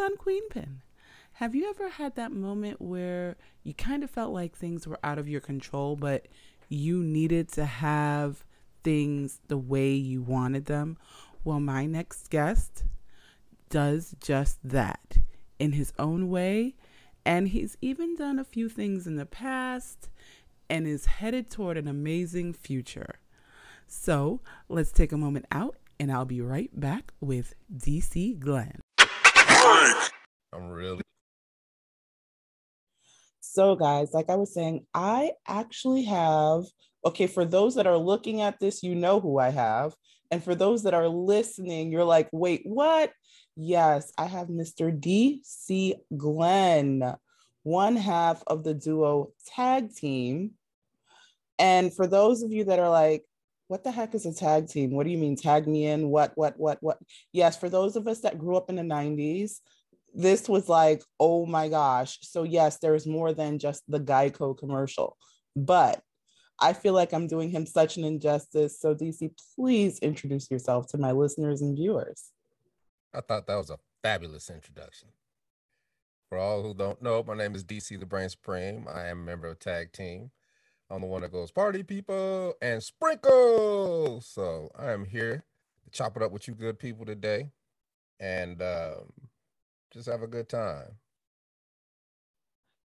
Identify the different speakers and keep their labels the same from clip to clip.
Speaker 1: the Coupon Queen Pin. Have you ever had that moment where you kind of felt like things were out of your control, but you needed to have things the way you wanted them? Well, my next guest does just that in his own way. And he's even done a few things in the past and is headed toward an amazing future. So let's take a moment out, and I'll be right back with DC Glenn.
Speaker 2: I'm really.
Speaker 1: So, guys, like I was saying, I actually have, okay, for those that are looking at this, you know who I have. And for those that are listening, you're like, wait, what? Yes, I have Mr. DC Glenn, one half of the duo tag team and for those of you that are like, what the heck is a tag team? What do you mean tag me in? What, what, what, what? Yes, for those of us that grew up in the 90s, this was like, oh my gosh. So, yes, there's more than just the Geico commercial, but I feel like I'm doing him such an injustice. So, DC, please introduce yourself to my listeners and viewers.
Speaker 2: I thought that was a fabulous introduction. For all who don't know, my name is DC the Brain Supreme. I am a member of Tag Team. I'm the one that goes party people and sprinkle. So I am here to chop it up with you good people today and um, just have a good time.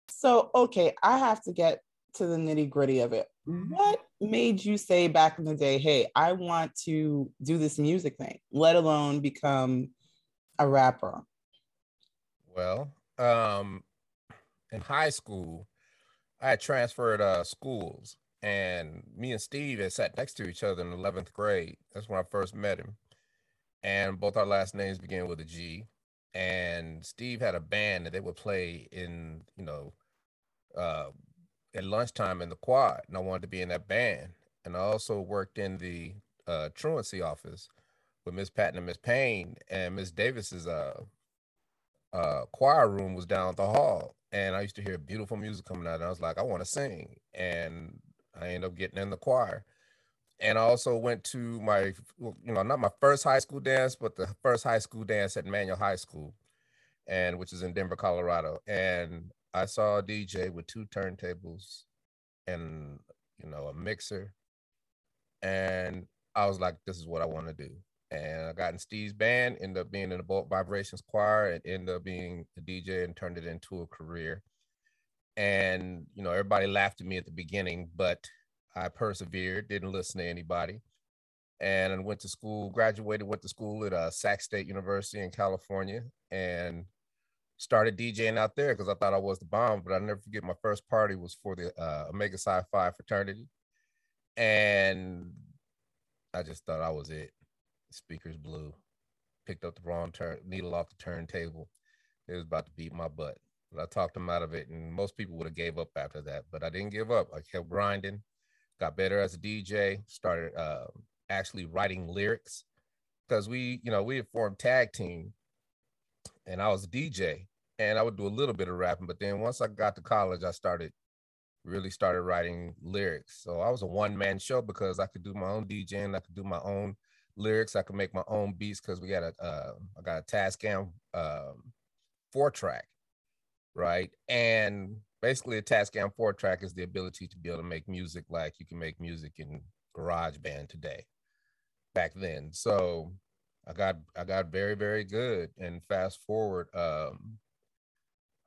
Speaker 1: So, okay, I have to get to the nitty gritty of it. Mm-hmm. What made you say back in the day, hey, I want to do this music thing, let alone become a rapper?
Speaker 2: Well, um, in high school, I had transferred uh, schools, and me and Steve had sat next to each other in 11th grade. That's when I first met him. And both our last names began with a G. And Steve had a band that they would play in, you know, uh, at lunchtime in the quad. And I wanted to be in that band. And I also worked in the uh, truancy office with Miss Patton and Miss Payne. And Miss Davis's uh, uh, choir room was down the hall and I used to hear beautiful music coming out. And I was like, I want to sing. And I ended up getting in the choir. And I also went to my, you know, not my first high school dance, but the first high school dance at Manual High School, and which is in Denver, Colorado. And I saw a DJ with two turntables and you know a mixer, and I was like, this is what I want to do and I got in Steve's band, ended up being in the Bolt Vibrations choir, and ended up being a DJ and turned it into a career. And you know, everybody laughed at me at the beginning, but I persevered, didn't listen to anybody, and I went to school, graduated, went to school at uh, Sac State University in California, and started DJing out there because I thought I was the bomb. But I never forget my first party was for the uh, Omega Psi Phi fraternity, and I just thought I was it speakers blew. Picked up the wrong turn needle off the turntable. It was about to beat my butt. But I talked him out of it, and most people would have gave up after that. But I didn't give up. I kept grinding, got better as a DJ, started uh, actually writing lyrics because we, you know, we had formed tag team, and I was a DJ, and I would do a little bit of rapping. But then once I got to college, I started really started writing lyrics. So I was a one man show because I could do my own DJing, I could do my own lyrics. I can make my own beats because we got a uh, I got a Tascam um, four track, right? And basically, a Tascam four track is the ability to be able to make music like you can make music in GarageBand today. Back then, so I got I got very very good. And fast forward, um,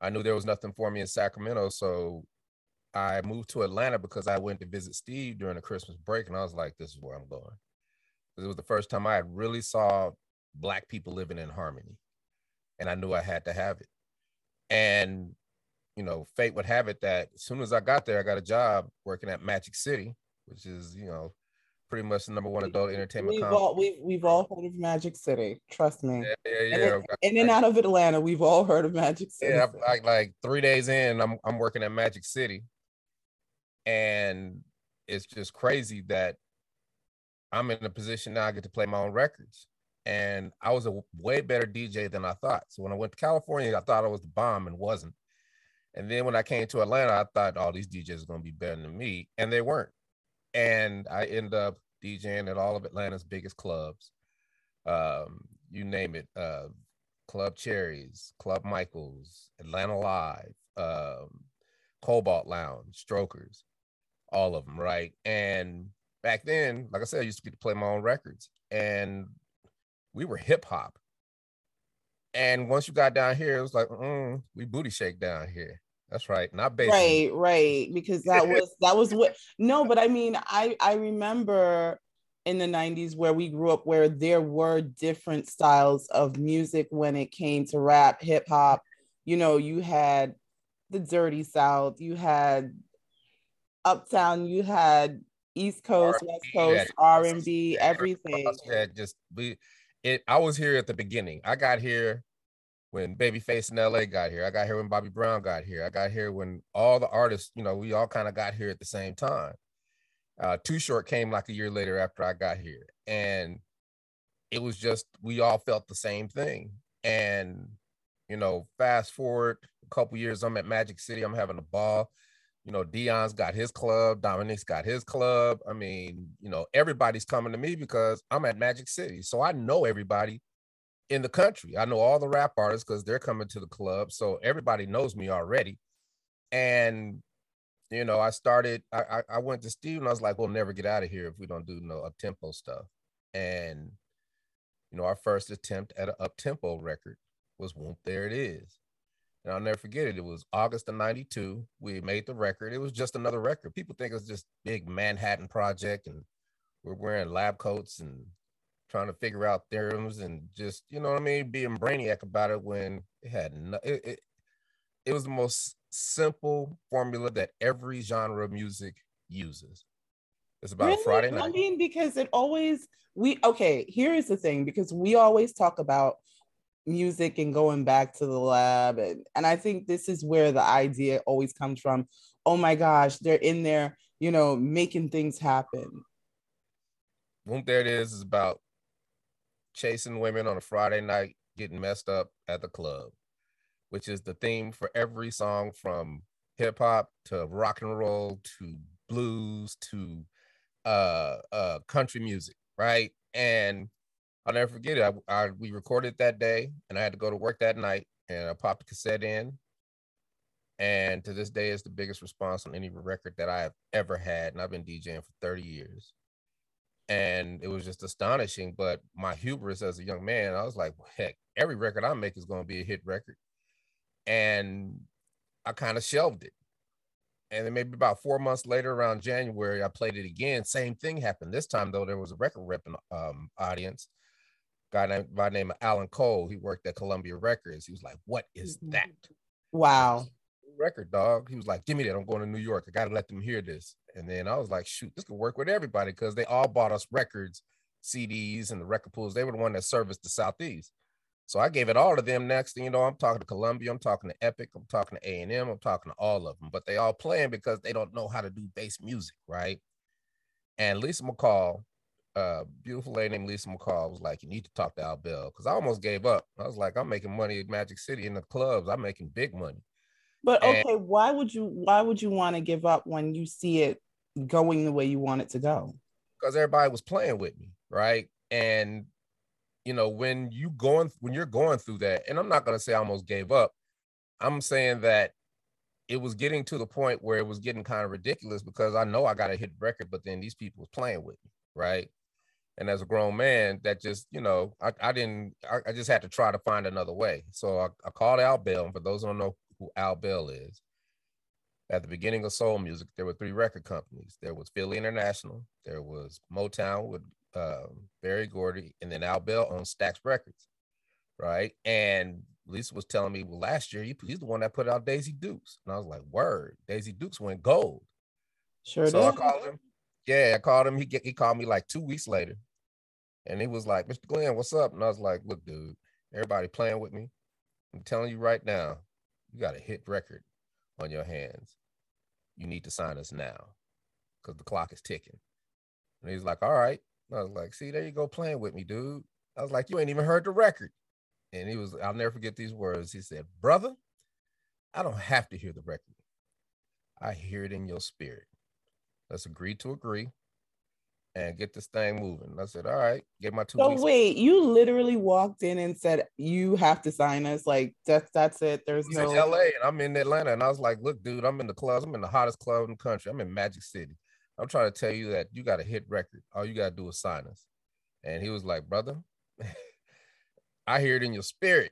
Speaker 2: I knew there was nothing for me in Sacramento, so I moved to Atlanta because I went to visit Steve during the Christmas break, and I was like, "This is where I'm going." It was the first time I really saw black people living in harmony. And I knew I had to have it. And, you know, fate would have it that as soon as I got there, I got a job working at Magic City, which is, you know, pretty much the number one adult entertainment
Speaker 1: we've all, we've, we've all heard of Magic City. Trust me.
Speaker 2: Yeah, yeah, yeah.
Speaker 1: In, in and out of Atlanta, we've all heard of Magic City.
Speaker 2: Yeah, like like three days in, I'm I'm working at Magic City, and it's just crazy that I'm in a position now I get to play my own records. And I was a way better DJ than I thought. So when I went to California, I thought I was the bomb and wasn't. And then when I came to Atlanta, I thought all oh, these DJs are going to be better than me, and they weren't. And I end up DJing at all of Atlanta's biggest clubs. Um, you name it, uh, Club Cherries, Club Michaels, Atlanta Live, um, Cobalt Lounge, Strokers, all of them, right? And back then, like I said, I used to get to play my own records, and we were hip hop. And once you got down here, it was like, mm, we booty shake down here. That's right, not bass.
Speaker 1: Right, right, because that was that was what. No, but I mean, I I remember in the 90s where we grew up where there were different styles of music when it came to rap hip hop you know you had the dirty south you had uptown you had east coast R&B, west coast r&b everything
Speaker 2: yeah just we it i was here at the beginning i got here when babyface in la got here i got here when bobby brown got here i got here when all the artists you know we all kind of got here at the same time uh, Too Short came like a year later after I got here, and it was just we all felt the same thing. And you know, fast forward a couple years, I'm at Magic City. I'm having a ball. You know, Dion's got his club. Dominic's got his club. I mean, you know, everybody's coming to me because I'm at Magic City, so I know everybody in the country. I know all the rap artists because they're coming to the club, so everybody knows me already. And you know, I started, I, I, went to Steve and I was like, we'll never get out of here if we don't do no up tempo stuff. And, you know, our first attempt at an up tempo record was Whoop, There It Is. And I'll never forget it. It was August of 92. We made the record. It was just another record. People think it's just big Manhattan project and we're wearing lab coats and trying to figure out theorems and just, you know what I mean, being brainiac about it when it had no, it, it, it was the most simple formula that every genre of music uses. It's about really? Friday night. I
Speaker 1: mean, because it always we okay, here is the thing, because we always talk about music and going back to the lab and and I think this is where the idea always comes from. Oh my gosh, they're in there, you know, making things happen.
Speaker 2: Boom, there it is, is about chasing women on a Friday night, getting messed up at the club which is the theme for every song from hip hop to rock and roll to blues to uh, uh, country music, right? And I'll never forget it. I, I, we recorded that day, and I had to go to work that night, and I popped the cassette in. And to this day, it's the biggest response on any record that I have ever had, and I've been DJing for 30 years. And it was just astonishing. But my hubris as a young man, I was like, well, heck, every record I make is going to be a hit record and I kind of shelved it. And then maybe about four months later, around January, I played it again. Same thing happened. This time though, there was a record ripping um, audience. Guy named by name of Alan Cole. He worked at Columbia Records. He was like, "What is mm-hmm. that?"
Speaker 1: Wow.
Speaker 2: Record dog. He was like, "Give me that. I'm going to New York. I got to let them hear this." And then I was like, "Shoot, this could work with everybody because they all bought us records, CDs, and the record pools. They were the one that serviced the Southeast." So I gave it all to them. Next thing you know, I'm talking to Columbia, I'm talking to Epic, I'm talking to A and M, I'm talking to all of them. But they all playing because they don't know how to do bass music, right? And Lisa McCall, uh, beautiful lady named Lisa McCall, was like, "You need to talk to Al Bell," because I almost gave up. I was like, "I'm making money at Magic City in the clubs. I'm making big money."
Speaker 1: But and, okay, why would you? Why would you want to give up when you see it going the way you want it to go?
Speaker 2: Because everybody was playing with me, right? And you know, when you going when you're going through that, and I'm not gonna say I almost gave up. I'm saying that it was getting to the point where it was getting kind of ridiculous because I know I got a hit record, but then these people was playing with me, right? And as a grown man, that just, you know, I, I didn't, I, I, just had to try to find another way. So I, I called Al Bell. And for those who don't know who Al Bell is, at the beginning of soul music, there were three record companies. There was Philly International, there was Motown with um, Berry Gordy, and then Al Bell on Stax Records, right? And Lisa was telling me, well, last year he, he's the one that put out Daisy Dukes, and I was like, word, Daisy Dukes went gold.
Speaker 1: Sure.
Speaker 2: So
Speaker 1: did.
Speaker 2: I called him. Yeah, I called him. He get, he called me like two weeks later, and he was like, Mr. Glenn, what's up? And I was like, look, dude, everybody playing with me. I'm telling you right now, you got a hit record on your hands. You need to sign us now because the clock is ticking. And he's like, all right. I was like, see, there you go playing with me, dude. I was like, you ain't even heard the record. And he was, I'll never forget these words. He said, brother, I don't have to hear the record. I hear it in your spirit. Let's agree to agree. And get this thing moving. I said, all right, get my two.
Speaker 1: So
Speaker 2: weeks.
Speaker 1: wait, you literally walked in and said you have to sign us. Like that's that's it. There's
Speaker 2: He's
Speaker 1: no
Speaker 2: in LA and I'm in Atlanta. And I was like, look, dude, I'm in the clubs. I'm in the hottest club in the country. I'm in Magic City. I'm trying to tell you that you got a hit record. All you got to do is sign us. And he was like, brother, I hear it in your spirit.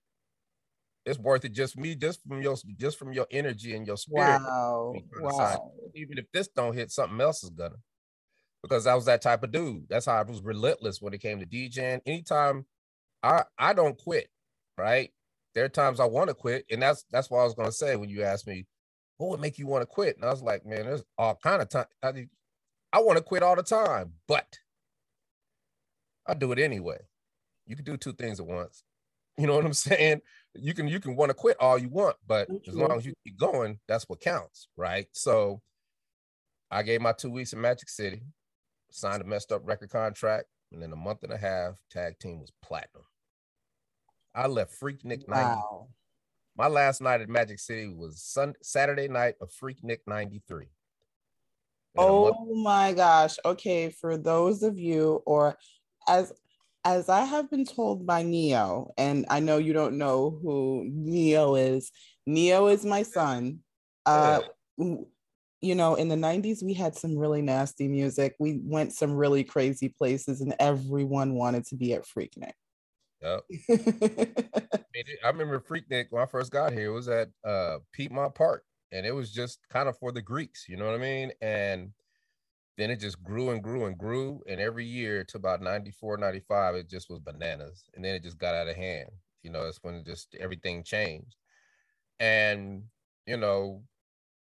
Speaker 2: It's worth it just me, just from your just from your energy and your spirit.
Speaker 1: wow.
Speaker 2: me trying to sign.
Speaker 1: Wow.
Speaker 2: Even if this don't hit, something else is gonna. Because I was that type of dude. That's how I was relentless when it came to DJing. Anytime I I don't quit, right? There are times I want to quit, and that's that's what I was gonna say when you asked me, what would make you want to quit? And I was like, man, there's all kind of time. I, I want to quit all the time, but I do it anyway. You can do two things at once. You know what I'm saying? You can you can want to quit all you want, but as
Speaker 1: mm-hmm.
Speaker 2: long as you keep going, that's what counts, right? So I gave my two weeks in Magic City, signed a messed up record contract, and in a month and a half, tag team was platinum. I left Freaknik 90.
Speaker 1: Wow.
Speaker 2: My last night at Magic City was Sun Saturday night of Freaknik 93. In a month-
Speaker 1: Oh my gosh. Okay, for those of you or as as I have been told by Neo, and I know you don't know who Neo is. Neo is my son. Uh w- you know, in the 90s we had some really nasty music. We went some really crazy places and everyone wanted to be at Freaknik.
Speaker 2: Yep. I, remember Freaknik when I first got here. It was at uh, Piedmont Park, and it was just kind of for the Greeks. You know what I mean? And then it just grew and grew and grew, and every year to about 94, 95, it just was bananas, and then it just got out of hand. You know, it's when it just everything changed, and you know,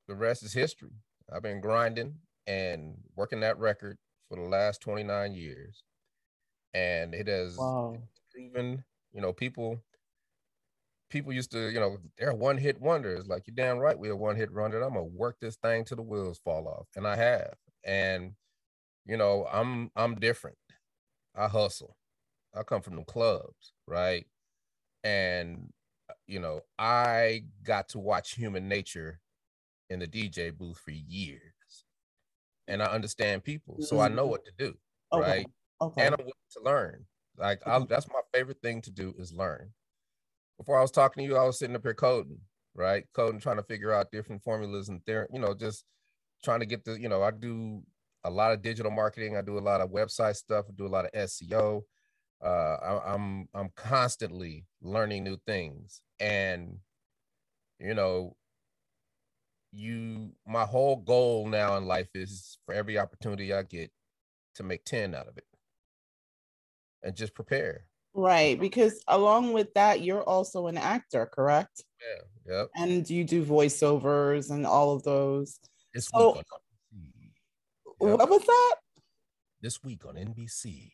Speaker 2: the rest is history. I've been grinding and working that record for the last 29 years, and it has
Speaker 1: wow.
Speaker 2: proven, you know, people people used to, you know, they're one hit wonders. Like you're damn right, we're a one hit wonder. I'm gonna work this thing till the wheels fall off. And I have. And you know, I'm I'm different. I hustle. I come from the clubs, right? And you know, I got to watch human nature in the DJ booth for years. And I understand people. So I know what to do,
Speaker 1: Okay.
Speaker 2: right?
Speaker 1: Okay.
Speaker 2: and I'm willing to learn. Like I,
Speaker 1: Mhm.
Speaker 2: that's my favorite thing to do is learn. Before I was talking to you, I was sitting up here coding, right? Coding, trying to figure out different formulas and there, you know, just trying to get the, you know, I do a lot of digital marketing. I do a lot of website stuff. I do a lot of SEO. Uh, I, I'm I'm constantly learning new things, and you know, you my whole goal now in life is for every opportunity I get to make ten out of it and just prepare.
Speaker 1: Right, because along with that, you're also an actor, correct?
Speaker 2: Yeah, yep.
Speaker 1: And you do voiceovers and all of those.
Speaker 2: This
Speaker 1: So-
Speaker 2: week on NBC. Yep.
Speaker 1: What was that?
Speaker 2: This week on NBC.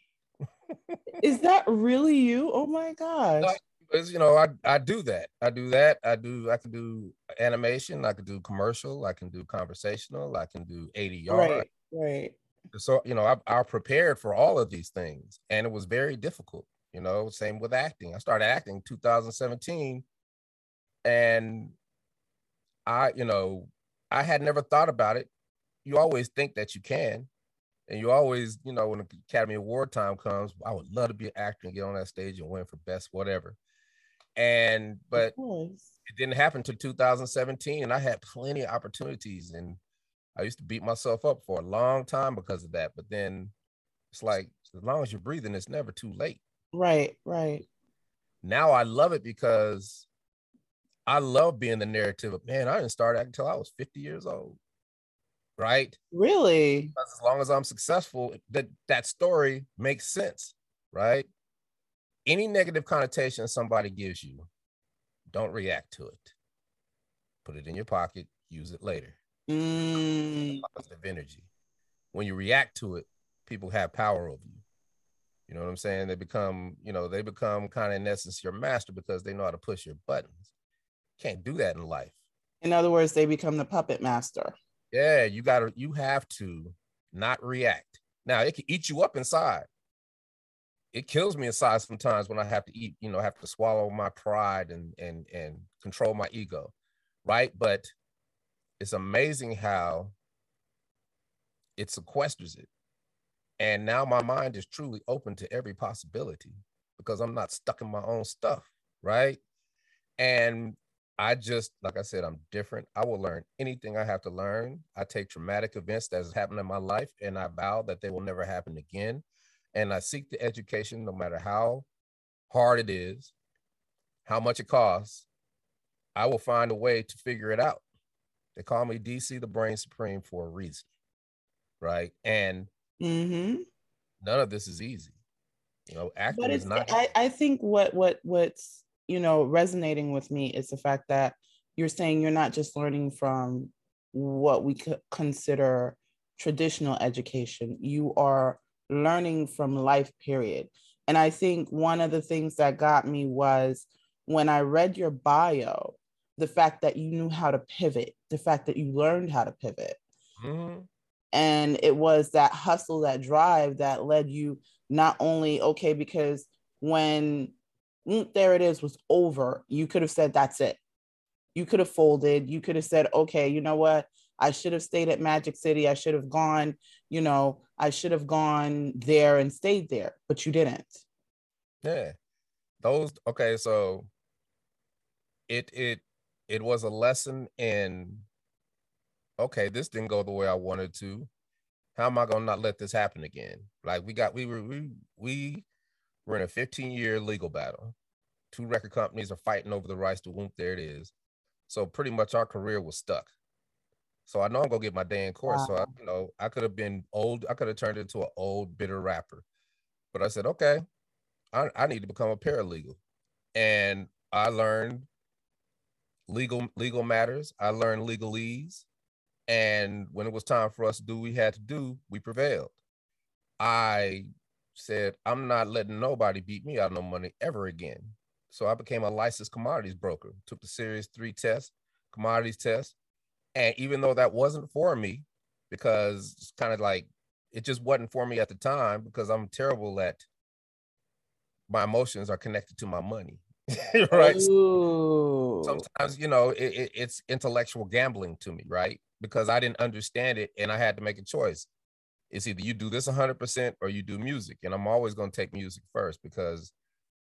Speaker 1: Is that really you? Oh my gosh.
Speaker 2: Because you know, I I do that. I do that. I do. I can do animation. I can do commercial. I can do conversational. I can do ADR.
Speaker 1: Right, right.
Speaker 2: So you know, I, I prepared for all of these things, and it was very difficult. You know, same with acting. I started acting 2017, and I, you know, I had never thought about it. You always think that you can, and you always, you know, when the Academy Award time comes, I would love to be an actor and get on that stage and win for best whatever. And but it didn't happen until 2017, and I had plenty of opportunities, and I used to beat myself up for a long time because of that. But then it's like as long as you're breathing, it's never too late.
Speaker 1: Right, right.
Speaker 2: Now I love it because I love being the narrative of man. I didn't start acting until I was 50 years old, right?
Speaker 1: Really?
Speaker 2: Because as long as I'm successful, that that story makes sense, right? Any negative connotation somebody gives you, don't react to it. Put it in your pocket, use it later.
Speaker 1: Mm,
Speaker 2: Positive energy. When you react to it, people have power over you. You know what I'm saying? They become, you know, they become kind of in essence your master because they know how to push your buttons. Can't do that in life.
Speaker 1: in other words, they become the puppet master.
Speaker 2: Yeah, you gotta, you have to not react. Now it can eat you up inside. It kills me inside sometimes when I have to eat, you know, have to swallow my pride and and and control my ego, right? But it's amazing how it sequesters it. And now my mind is truly open to every possibility because I'm not stuck in my own stuff, right? And I just, like I said, I'm different. I will learn anything I have to learn. I take traumatic events that has happened in my life and I vow that they will never happen again. And I seek the education no matter how hard it is, how much it costs. I will find a way to figure it out. They call me DC the Brain Supreme for a reason, right? And
Speaker 1: Mm-hmm.
Speaker 2: none of this is easy. You know, acting is not.
Speaker 1: I, I think what what what's you know resonating with me is the fact that you're saying you're not just learning from what we could consider traditional education. You are learning from life, period. And I think one of the things that got me was when I read your bio, the fact that you knew how to pivot, the fact that you learned how to pivot.
Speaker 2: Mhm.
Speaker 1: And it was that hustle, that drive that led you not only, okay, because when there it is was over, you could have said, that's it. You could have folded. You could have said, okay, you know what? I should have stayed at Magic City. I should have gone, you know, I should have gone there and stayed there, but you didn't.
Speaker 2: Yeah. Those okay, so it it it was a lesson in okay, this didn't go the way I wanted to. How am I gonna not let this happen again? Like we got we were we we were in a 15 year legal battle. Two record companies are fighting over the rights to Whoop. There it is. So pretty much our career was stuck. So I know I'm gonna get my day in court. So I, you know, I could have been old, I could have turned into an old bitter rapper. But I said, okay, I, I need to become a paralegal. And I learned legal legal matters. I learned legalese. And when it was time for us to do what we had to do, we prevailed. I said, I'm not letting nobody beat me out of no money ever again. So I became a licensed commodities broker, took the series three test, commodities test. And even though that wasn't for me, because it's kind of like it just wasn't for me at the time because I'm terrible at my emotions are connected to my money. right.
Speaker 1: Ooh.
Speaker 2: Sometimes, you know, it, it, it's intellectual gambling to me, right? Because I didn't understand it and I had to make a choice. It's either you do this 100% or you do music. And I'm always going to take music first because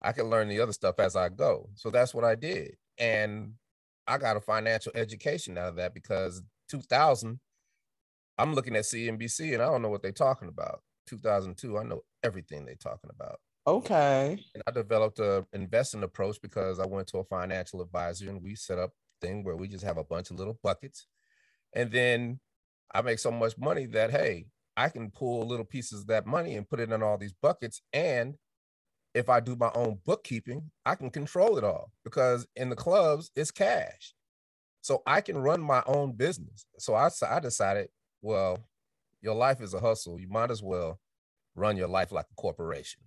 Speaker 2: I can learn the other stuff as I go. So that's what I did. And I got a financial education out of that because 2000, I'm looking at CNBC and I don't know what they're talking about. 2002, I know everything they're talking about.
Speaker 1: Okay.
Speaker 2: And I developed a investing approach because I went to a financial advisor and we set up thing where we just have a bunch of little buckets. And then I make so much money that hey, I can pull little pieces of that money and put it in all these buckets. And if I do my own bookkeeping, I can control it all because in the clubs it's cash. So I can run my own business. So I, I decided, well, your life is a hustle. You might as well run your life like a corporation.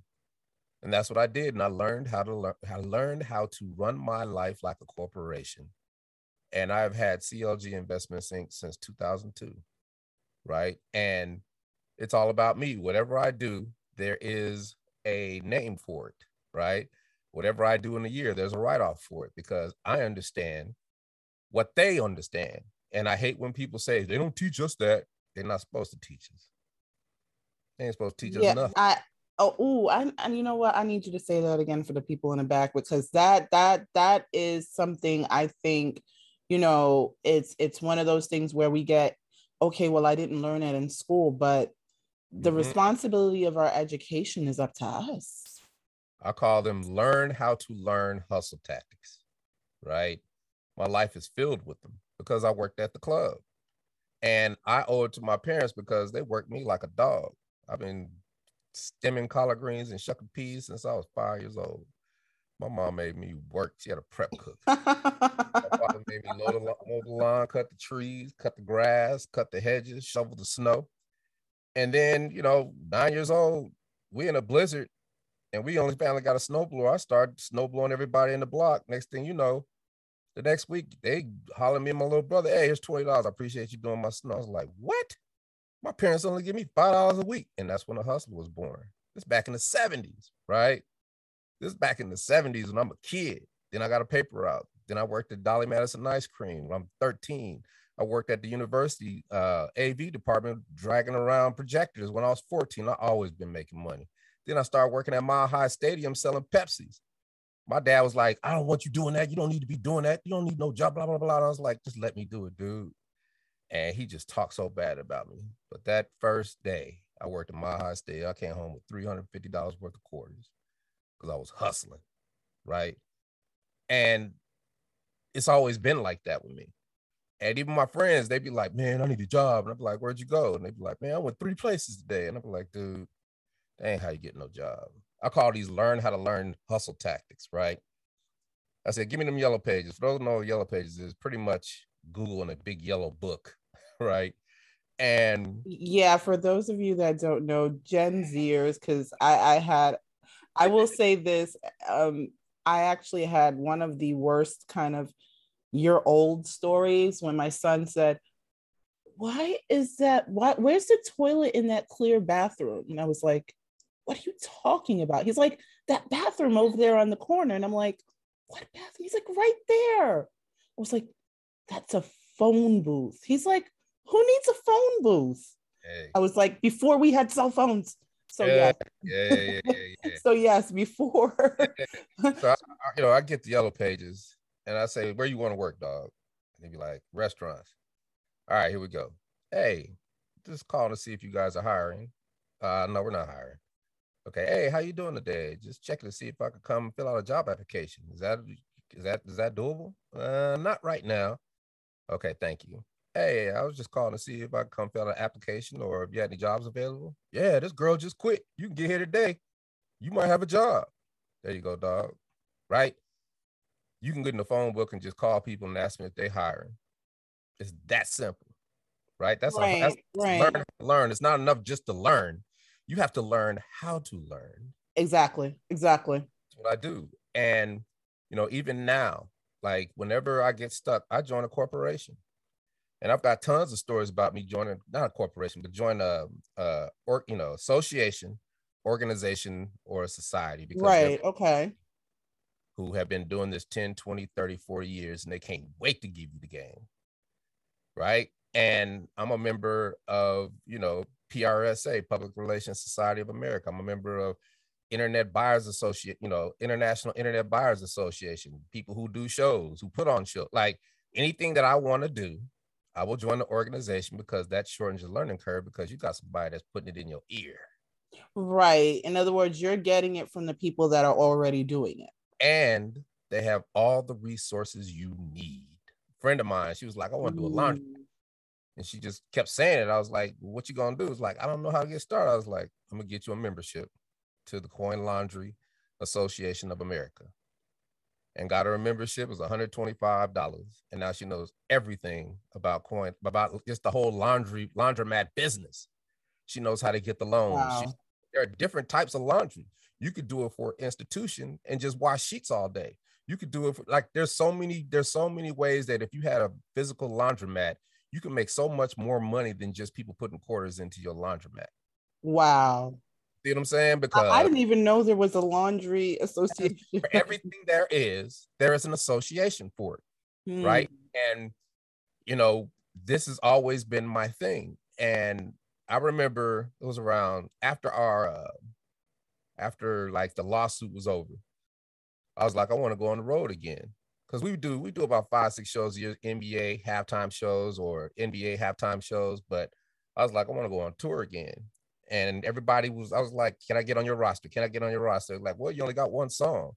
Speaker 2: And that's what I did. And I learned how to learn, I learned how to run my life like a corporation. And I've had CLG Investments Inc. since 2002. Right. And it's all about me. Whatever I do, there is a name for it. Right. Whatever I do in a year, there's a write off for it because I understand what they understand. And I hate when people say they don't teach us that. They're not supposed to teach us. They ain't supposed to teach us
Speaker 1: yeah,
Speaker 2: nothing.
Speaker 1: I oh ooh, I and you know what? I need you to say that again for the people in the back because that that that is something I think, you know, it's it's one of those things where we get, okay, well, I didn't learn it in school, but the
Speaker 2: Mhm.
Speaker 1: responsibility of our education is up to us.
Speaker 2: I call them learn how to learn hustle tactics, right? My life is filled with them because I worked at the club. And I owe it to my parents because they worked me like a dog. I've been stemming collard greens and shucking peas since I was five years old. My mom made me work. She had a prep cook. My father made me load mow the lawn, cut the trees, cut the grass, cut the hedges, shovel the snow. And then, you know, nine years old, we in a blizzard and we only finally got a snowblower. I started snowblowing everybody in the block. Next thing you know, the next week they holler me and my little brother, hey, here's $20. I appreciate you doing my snow. I was like, what? My parents only give me $5 a week. And that's when the hustle was born. This back in the 70s, right? This is back in the 70s when I'm a kid. Then I got a paper route. Then I worked at Dolly Madison Ice Cream when I'm 13. I worked at the university uh, AV department, dragging around projectors when I was 14. I always been making money. Then I started working at Mile High Stadium selling Pepsis. My dad was like, I don't want you doing that. You don't need to be doing that. You don't need no job, blah, blah, blah. And I was like, just let me do it, dude. And he just talked so bad about me. But that first day, I worked at Mile High Stadium. I came home with $350 worth of quarters because I was hustling, right? And it's always been like that with me. And even my friends, they'd be like, man, I need a job. And I'd be like, where'd you go? And they'd be like, man, I went three places today. And I'd be like, dude, that ain't how you get no job. I call these learn how to learn hustle tactics, right? I said, give me them yellow pages. For those who know yellow pages is pretty much Google in a big yellow book, right? And
Speaker 1: yeah, for those of you that don't know, Gen Zers, because I, I had, I will say this, um, I actually had one of the worst kind of year old stories when my son said, Why is that? Why, where's the toilet in that clear bathroom? And I was like, What are you talking about? He's like, That bathroom over there on the corner. And I'm like, What bathroom? He's like, Right there. I was like, That's a phone booth. He's like, Who needs a phone booth? Hey. I was like, Before we had cell phones. So yeah, yeah, yeah, yeah, yeah. so yes, before.
Speaker 2: so I, you know, I get the yellow pages, and I say, "Where you want to work, dog?" And they be like, "Restaurants." All right, here we go. Hey, just calling to see if you guys are hiring. Uh, no, we're not hiring. Okay, hey, how you doing today? Just checking to see if I could come fill out a job application. Is that is that is that doable? Uh, not right now. Okay, thank you. Hey, I was just calling to see if I could come fill out an application or if you had any jobs available. Yeah, this girl just quit. You can get here today. You might have a job. There you go, dog. Right? You can get in the phone book and just call people and ask them if they're hiring. It's that simple. Right? That's, right, a, that's right. learn, learn. It's not enough just to learn. You have to learn how to learn.
Speaker 1: Exactly. Exactly.
Speaker 2: That's what I do. And you know, even now, like whenever I get stuck, I join a corporation and I've got tons of stories about me joining not a corporation, but join a, a or you know association, organization, or a society.
Speaker 1: Because right. Okay.
Speaker 2: Who have been doing this 10, 20, 30, 40 years, and they can't wait to give you the game. Right. And I'm a member of, you know, PRSA, Public Relations Society of America. I'm a member of Internet Buyers Associate, you know, International Internet Buyers Association, people who do shows, who put on shows, like anything that I want to do, I will join the organization because that shortens your learning curve because you got somebody that's putting it in your ear.
Speaker 1: Right. In other words, you're getting it from the people that are already doing it.
Speaker 2: And they have all the resources you need. A friend of mine, she was like, I want to do a laundry. Mm. And she just kept saying it. I was like, what you gonna do? It's like, I don't know how to get started. I was like, I'm gonna get you a membership to the Coin Laundry Association of America and got her a membership. It was $125. And now she knows everything about coin, about just the whole laundry, laundromat business. She knows how to get the loans. Wow. She, there are different types of laundry. You could do it for institution and just wash sheets all day. You could do it for like there's so many, there's so many ways that if you had a physical laundromat, you can make so much more money than just people putting quarters into your laundromat.
Speaker 1: Wow.
Speaker 2: See what I'm saying? Because
Speaker 1: I, I didn't even know there was a laundry association.
Speaker 2: For everything there is, there is an association for it, hmm. right? And you know, this has always been my thing. And I remember it was around after our uh, after like the lawsuit was over. I was like, I want to go on the road again because we do we do about five six shows a year, NBA halftime shows or NBA halftime shows. But I was like, I want to go on tour again and everybody was, I was like, can I get on your roster? Can I get on your roster? Like, well, you only got one song.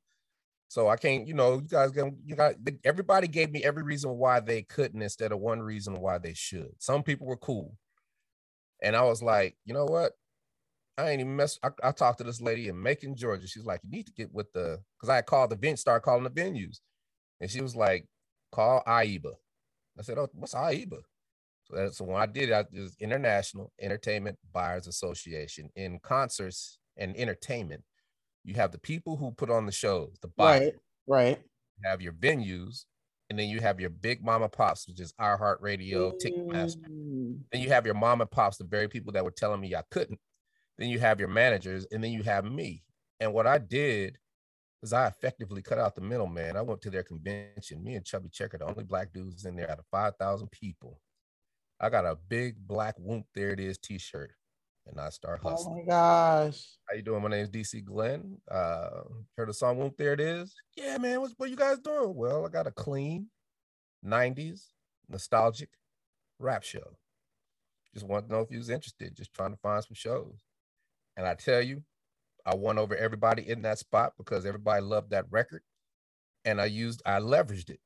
Speaker 2: So I can't, you know, you guys got, you got, everybody gave me every reason why they couldn't instead of one reason why they should. Some people were cool. And I was like, you know what? I ain't even mess. I, I talked to this lady in Macon, Georgia. She's like, you need to get with the, because I called the venue, start calling the venues. And she was like, call AIBA. I said, oh, what's AIBA? So that's when I did it. was International Entertainment Buyers Association. In concerts and entertainment, you have the people who put on the shows, the
Speaker 1: buyers. Right, right.
Speaker 2: You have your venues, and then you have your big mama pops, which is iHeartRadio, Ticketmaster. Mm. Then you have your mom and pops, the very people that were telling me I couldn't. Then you have your managers, and then you have me. And what I did is I effectively cut out the middleman. I went to their convention. Me and Chubby Checker, the only black dudes in there out of 5,000 people I got a big black whoop. There it is t-shirt. And I start hustling.
Speaker 1: Oh my gosh.
Speaker 2: How you doing? My name is DC Glenn. Uh heard the song Whoop There It Is. Yeah, man. What's what you guys doing? Well, I got a clean 90s nostalgic rap show. Just want to know if you was interested, just trying to find some shows. And I tell you, I won over everybody in that spot because everybody loved that record. And I used, I leveraged it.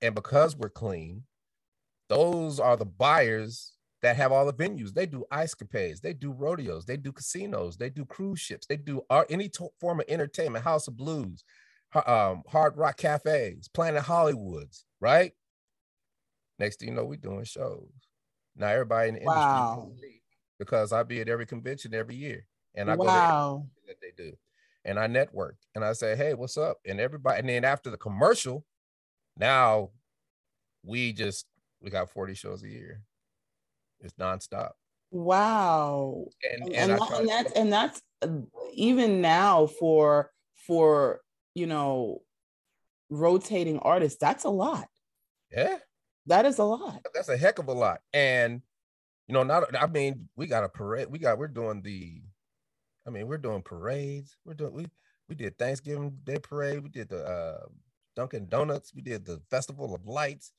Speaker 2: And because we're clean, those are the buyers that have all the venues. They do ice capades, they do rodeos, they do casinos, they do cruise ships, they do any form of entertainment, House of Blues, um, Hard Rock Cafes, Planet Hollywoods, right? Next thing you know, we're doing shows. Now everybody in the industry because I be at every convention every year, and I go
Speaker 1: Wow.
Speaker 2: that they do, and I network, and I say, hey, what's up? And everybody, and then after the commercial, now we just we got forty shows a year. It's nonstop,
Speaker 1: Wow.
Speaker 2: and
Speaker 1: And,
Speaker 2: and,
Speaker 1: and, that- and that's and that's uh, even now for for you know rotating artists, that's a lot.
Speaker 2: yeah,
Speaker 1: That is a lot.
Speaker 2: that's a heck of a lot. And you know, not I mean, we got a parade. We got we're doing the, I mean, we're doing parades. We're doing we we did Thanksgiving Day parade. We did the uh, Dunkin' Donuts. We did the Festival of Lights.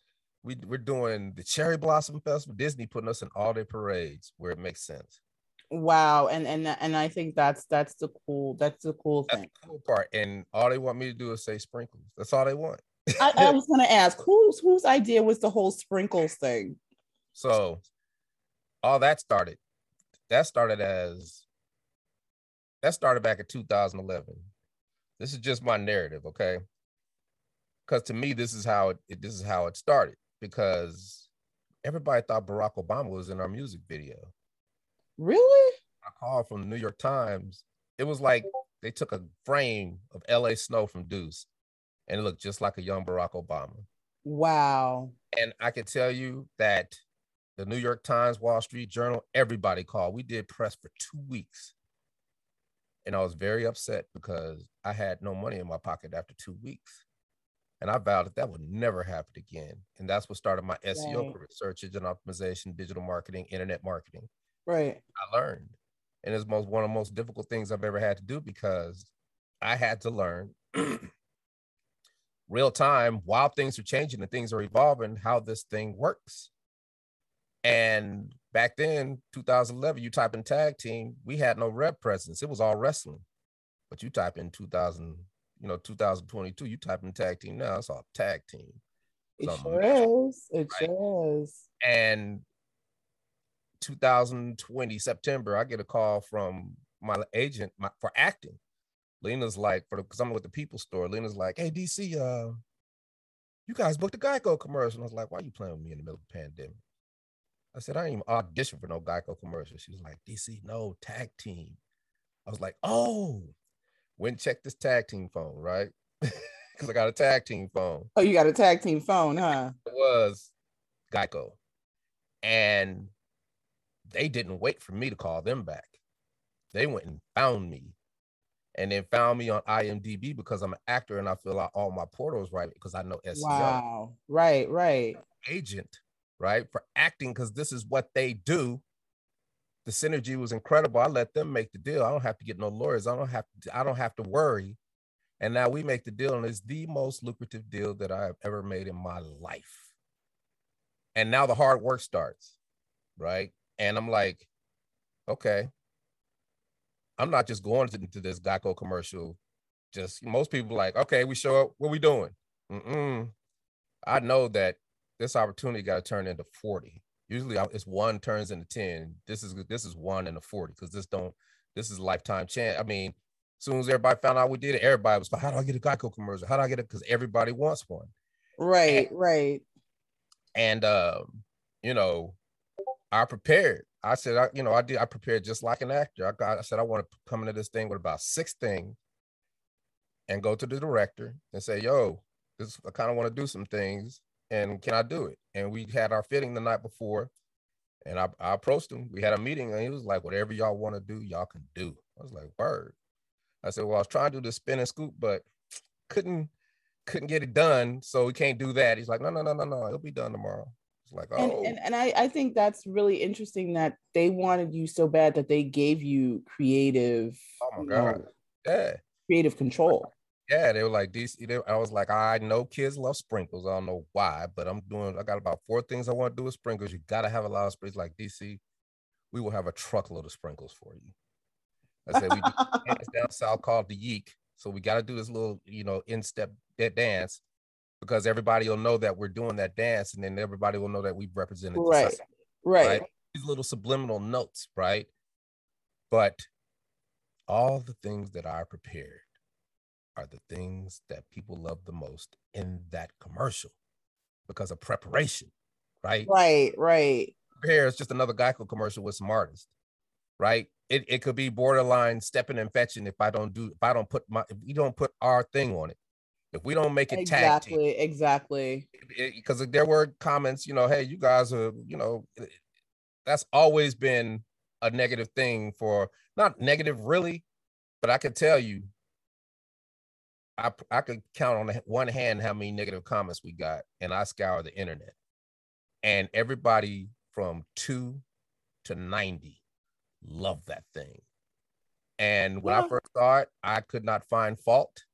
Speaker 2: We we're doing the Cherry Blossom Festival. Disney putting us in all their parades where it makes sense.
Speaker 1: Wow. And and and I think that's that's the cool that's the cool
Speaker 2: That's
Speaker 1: thing.
Speaker 2: the cool part. And all they want me to do is say sprinkles. That's all they want.
Speaker 1: I, I was gonna ask whose whose idea was the whole sprinkles thing?
Speaker 2: So all that started. That started as that started back in 2011. This is just my narrative, okay? Because to me, this is how it, it- this is how it started. Because everybody thought Barack Obama was in our music video.
Speaker 1: Really?
Speaker 2: I called from the New York Times. It was like they took a frame of LA Snow from Deuce, and it looked just like a young Barack Obama.
Speaker 1: Wow.
Speaker 2: And I can tell you that the New York Times, Wall Street Journal, everybody called. We did press for two weeks. And I was very upset because I had no money in my pocket after two weeks. And I vowed that that would never happen again. And that's what started my SEO
Speaker 1: Right.
Speaker 2: career, search engine optimization, digital marketing, internet marketing.
Speaker 1: Right.
Speaker 2: I learned. And it's most one of the most difficult things I've ever had to do because I had to learn real time while things are changing and things are evolving, how this thing works. And back then, 2011, you type in tag team, we had no rep presence. It was all wrestling. But you type in 2000, you know, 2022, you type in tag team now, it's all tag team.
Speaker 1: It sure is. It
Speaker 2: right?
Speaker 1: sure is.
Speaker 2: and 2020 September, I get a call from my agent my, for acting. Lena's like, for because I'm with the People Store. Lena's like, "Hey DC, uh, you guys booked a Geico commercial." And I was like, "Why are you playing with me in the middle of the pandemic?" I said, "I ain't even audition for no Geico commercial." She was like, "DC, no tag team." I was like, "Oh." Went and checked this tag team phone, right? Because I got a tag team phone
Speaker 1: Oh, you got a tag team phone, huh?
Speaker 2: it was Geico. And they didn't wait for me to call them back. They went and found me and then found me on IMDb because I'm an actor and I fill out all my portals right because I know SEO
Speaker 1: Wow. Right, right.
Speaker 2: agent, right? For acting, because this is what they do. The synergy was incredible. I let them make the deal. I don't have to get no lawyers. I don't have to, I don't have to worry. And now we make the deal, and it's the most lucrative deal that I have ever made in my life. And now the hard work starts, right? And I'm like, okay, I'm not just going into this Geico commercial. Just most people like, okay, we show up. What we doing? Mm-mm. I know that this opportunity got to turn into 40. Usually it's one turns into 10. This is this is one into 40 because this don't this is lifetime chance. I mean, as soon as everybody found out we did it, everybody was like, how do I get a Geico commercial? How do I get it? Because everybody wants one.
Speaker 1: Right, right.
Speaker 2: And um, you know, I prepared. I said, I, you know, I did I prepared just like an actor. I got I said I want to come into this thing with about six things and go to the director and say, yo, this I kind of want to do some things and can I do it? And we had our fitting the night before, and I, I approached him. We had a meeting, and he was like, "Whatever y'all want to do, y'all can do." I was like, "Word." I said, "Well, I was trying to do the spin and scoop, but couldn't couldn't get it done, so we can't do that." He's like, "No, no, no, no, no, it'll be done tomorrow." It's like,
Speaker 1: and,
Speaker 2: oh,
Speaker 1: and, and I, I think that's really interesting that they wanted you so bad that they gave you creative
Speaker 2: oh my
Speaker 1: you
Speaker 2: god,
Speaker 1: know,
Speaker 2: yeah,
Speaker 1: creative control
Speaker 2: yeah. They were like DC. They, I was like, I know kids love sprinkles. I don't know why, but I'm doing. I got about four things I want to do with sprinkles. You got to have a lot of sprinkles. Like DC, we will have a truckload of sprinkles for you. I said we do dance down south called the Yeek. So we got to do this little, you know, in-step dance because everybody will know that we're doing that dance, and then everybody will know that we've represented the
Speaker 1: right right,
Speaker 2: These little subliminal notes, right? But all the things that I prepared are the things that people love the most in that commercial because of preparation, right?
Speaker 1: right right
Speaker 2: Here is just another Geico commercial with some artists, right? It, it could be borderline stepping and fetching if I don't do if I don't put my if we don't put our thing on it. If we don't make it tag team,
Speaker 1: exactly exactly
Speaker 2: because there were comments, you know, hey, you guys are, you know, eh, that's always been a negative thing for not negative really, but I could tell you, I I could count on one hand how many negative comments we got, and I scour the internet, and everybody from two to ninety love that thing. And when
Speaker 1: Yeah.
Speaker 2: I first saw it, I could not find fault.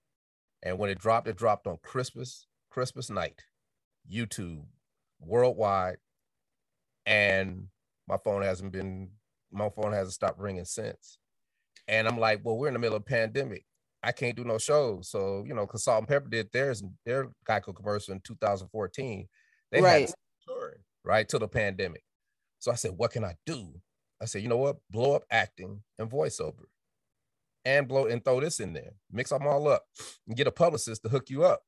Speaker 2: And when it dropped, it dropped on Christmas, Christmas night, YouTube, worldwide. And my phone hasn't been, my phone hasn't stopped ringing since. And I'm like, well, we're in the middle of a pandemic. I can't do no shows. So, you know, because Salt-N-Pepa did theirs, their Geico commercial in 2014. They
Speaker 1: Right.
Speaker 2: had to touring, right till the pandemic. So I said, what can I do? I said, you know what? Blow up acting and voiceover. And blow and throw this in there. Mix them all up and get a publicist to hook you up.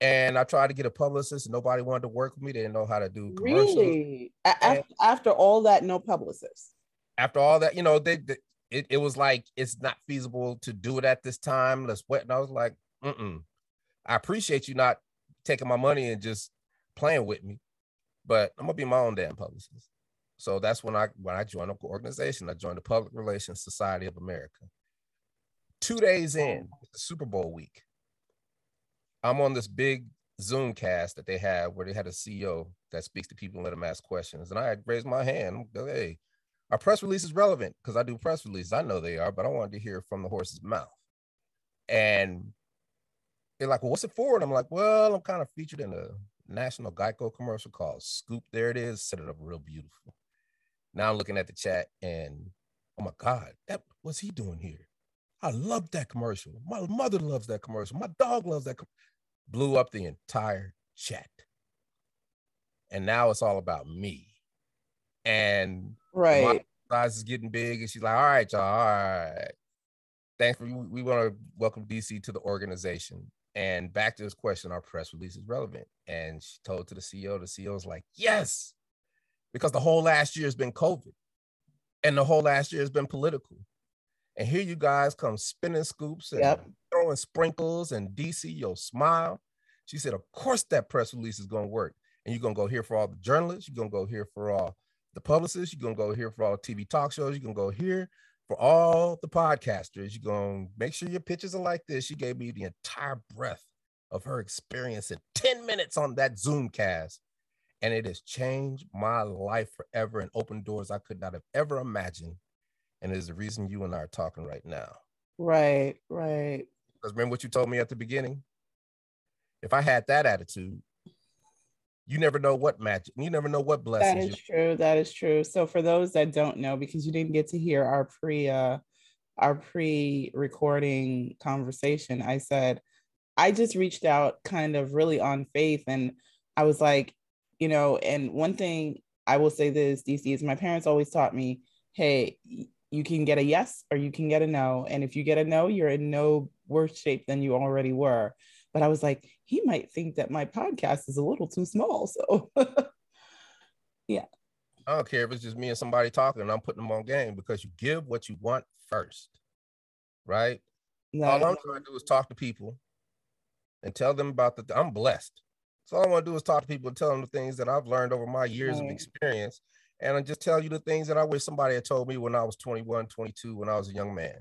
Speaker 2: And I tried to get a publicist, and nobody wanted to work with me. They didn't know how to do commercials.
Speaker 1: really after, after all that no publicist
Speaker 2: After all that, you know, they, they it, it was like it's not feasible to do it at this time. Let's wait. And I was like, mm. I appreciate you not taking my money and just playing with me, but I'm gonna be my own damn publicist. So that's when I when I joined the organization. I joined the Public Relations Society of America. Two days in, Super Bowl week, I'm on this big Zoom cast that they have where they had a CEO that speaks to people and let them ask questions. And I had raised my hand. Like, Hey, our press release is relevant because I do press releases. I know they are, but I wanted to hear from the horse's mouth. And they're like, well, what's it for? And I'm like, well, I'm kind of featured in a national Geico commercial called Scoop. There it is. Set it up real beautiful. Now I'm looking at the chat and oh my God, that what's he doing here? I love that commercial. My mother loves that commercial. My dog loves that. Com-. Blew up the entire chat. And now it's all about me. And
Speaker 1: right
Speaker 2: size is getting big, and she's like, "All right, y'all, all right. Thanks for we, we want to welcome DC to the organization." And back to this question, our press release is relevant. And she told to the CEO, the CEO's like, "Yes," because the whole last year has been COVID, and the whole last year has been political. And here you guys come spinning scoops and
Speaker 1: Yep.
Speaker 2: throwing sprinkles and DC, your smile. She said, Of course, that press release is going to work. And you're going to go here for all the journalists. You're going to go here for all the publicists. You're going to go here for all TV talk shows. You're going to go here for all the podcasters. You're going to make sure your pitches are like this. She gave me the entire breadth of her experience in 10 minutes on that Zoom cast. And it has changed my life forever and opened doors I could not have ever imagined. And it is the reason you and I are talking right now.
Speaker 1: right right
Speaker 2: Because remember what you told me at the beginning? If I had that attitude, you never know what magic, you never know what
Speaker 1: That
Speaker 2: blessings.
Speaker 1: is
Speaker 2: you-
Speaker 1: true. That is true. So for those that don't know, because you didn't get to hear our pre uh our pre-recording conversation, I said I just reached out kind of really on faith and I was like, you know, and one thing I will say this, DC, is my parents always taught me, hey, you can get a yes or you can get a no. And if you get a no, you're in no worse shape than you already were. But I was like, he might think that my podcast is a little too small. So yeah.
Speaker 2: I don't care if it's just me and somebody talking and I'm putting them on game because you give what you want first, right? All I'm trying to do is talk to people and tell them about the. I'm blessed. So all I want to do is talk to people and tell them the things that I've learned over my years of experience. And I just tell you the things that I wish somebody had told me when I was 21, 22, when I was a young man.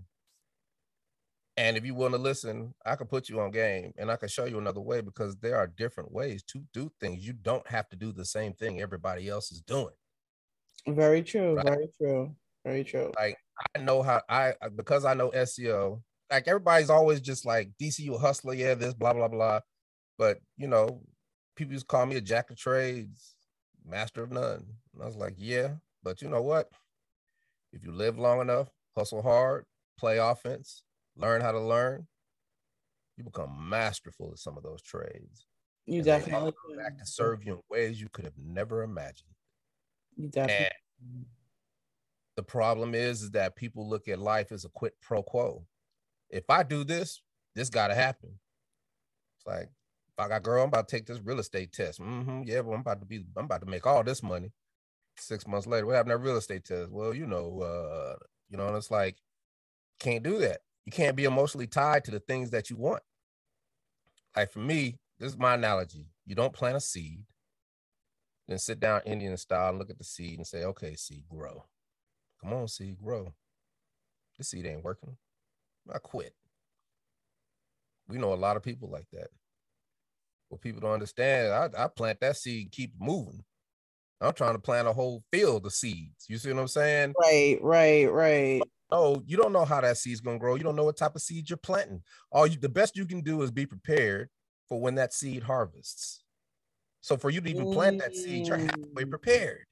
Speaker 2: And if you want to listen, I can put you on game and I can show you another way because there are different ways to do things. You don't have to do the same thing everybody else is doing.
Speaker 1: Very true. Right? Very true. Very true.
Speaker 2: Like I know how I because I know SEO. Like everybody's always just like DC, you a hustler, yeah, this blah blah blah. But you know, people used to call me a jack of trades, master of none. And I was like, yeah, but you know what? If you live long enough, hustle hard, play offense, learn how to learn, you become masterful at some of those trades.
Speaker 1: You and definitely
Speaker 2: come back to serve you in ways you could have never imagined.
Speaker 1: You definitely.
Speaker 2: And the problem is, is that people look at life as a quid pro quo. If I do this, this got to happen. It's like if I got girl, I'm about to take this real estate test. Mm-hmm, yeah, but I'm about to be, I'm about to make all this money. Six months later, what happened to real estate test? Well, you know, uh, you know, and it's like, can't do that. You can't be emotionally tied to the things that you want. Like for me, this is my analogy. You don't plant a seed, then sit down Indian style and look at the seed and say, okay, seed, grow. Come on, seed, grow. This seed ain't working. I quit. We know a lot of people like that. What people don't understand, I, I plant that seed, keep moving. I'm trying to plant a whole field of seeds. You see what I'm saying?
Speaker 1: Right, right, right.
Speaker 2: Oh, you don't know how that seed's gonna grow. You don't know what type of seed you're planting. All you the best you can do is be prepared for when that seed harvests. So for you to even plant that seed, you're halfway mm. prepared.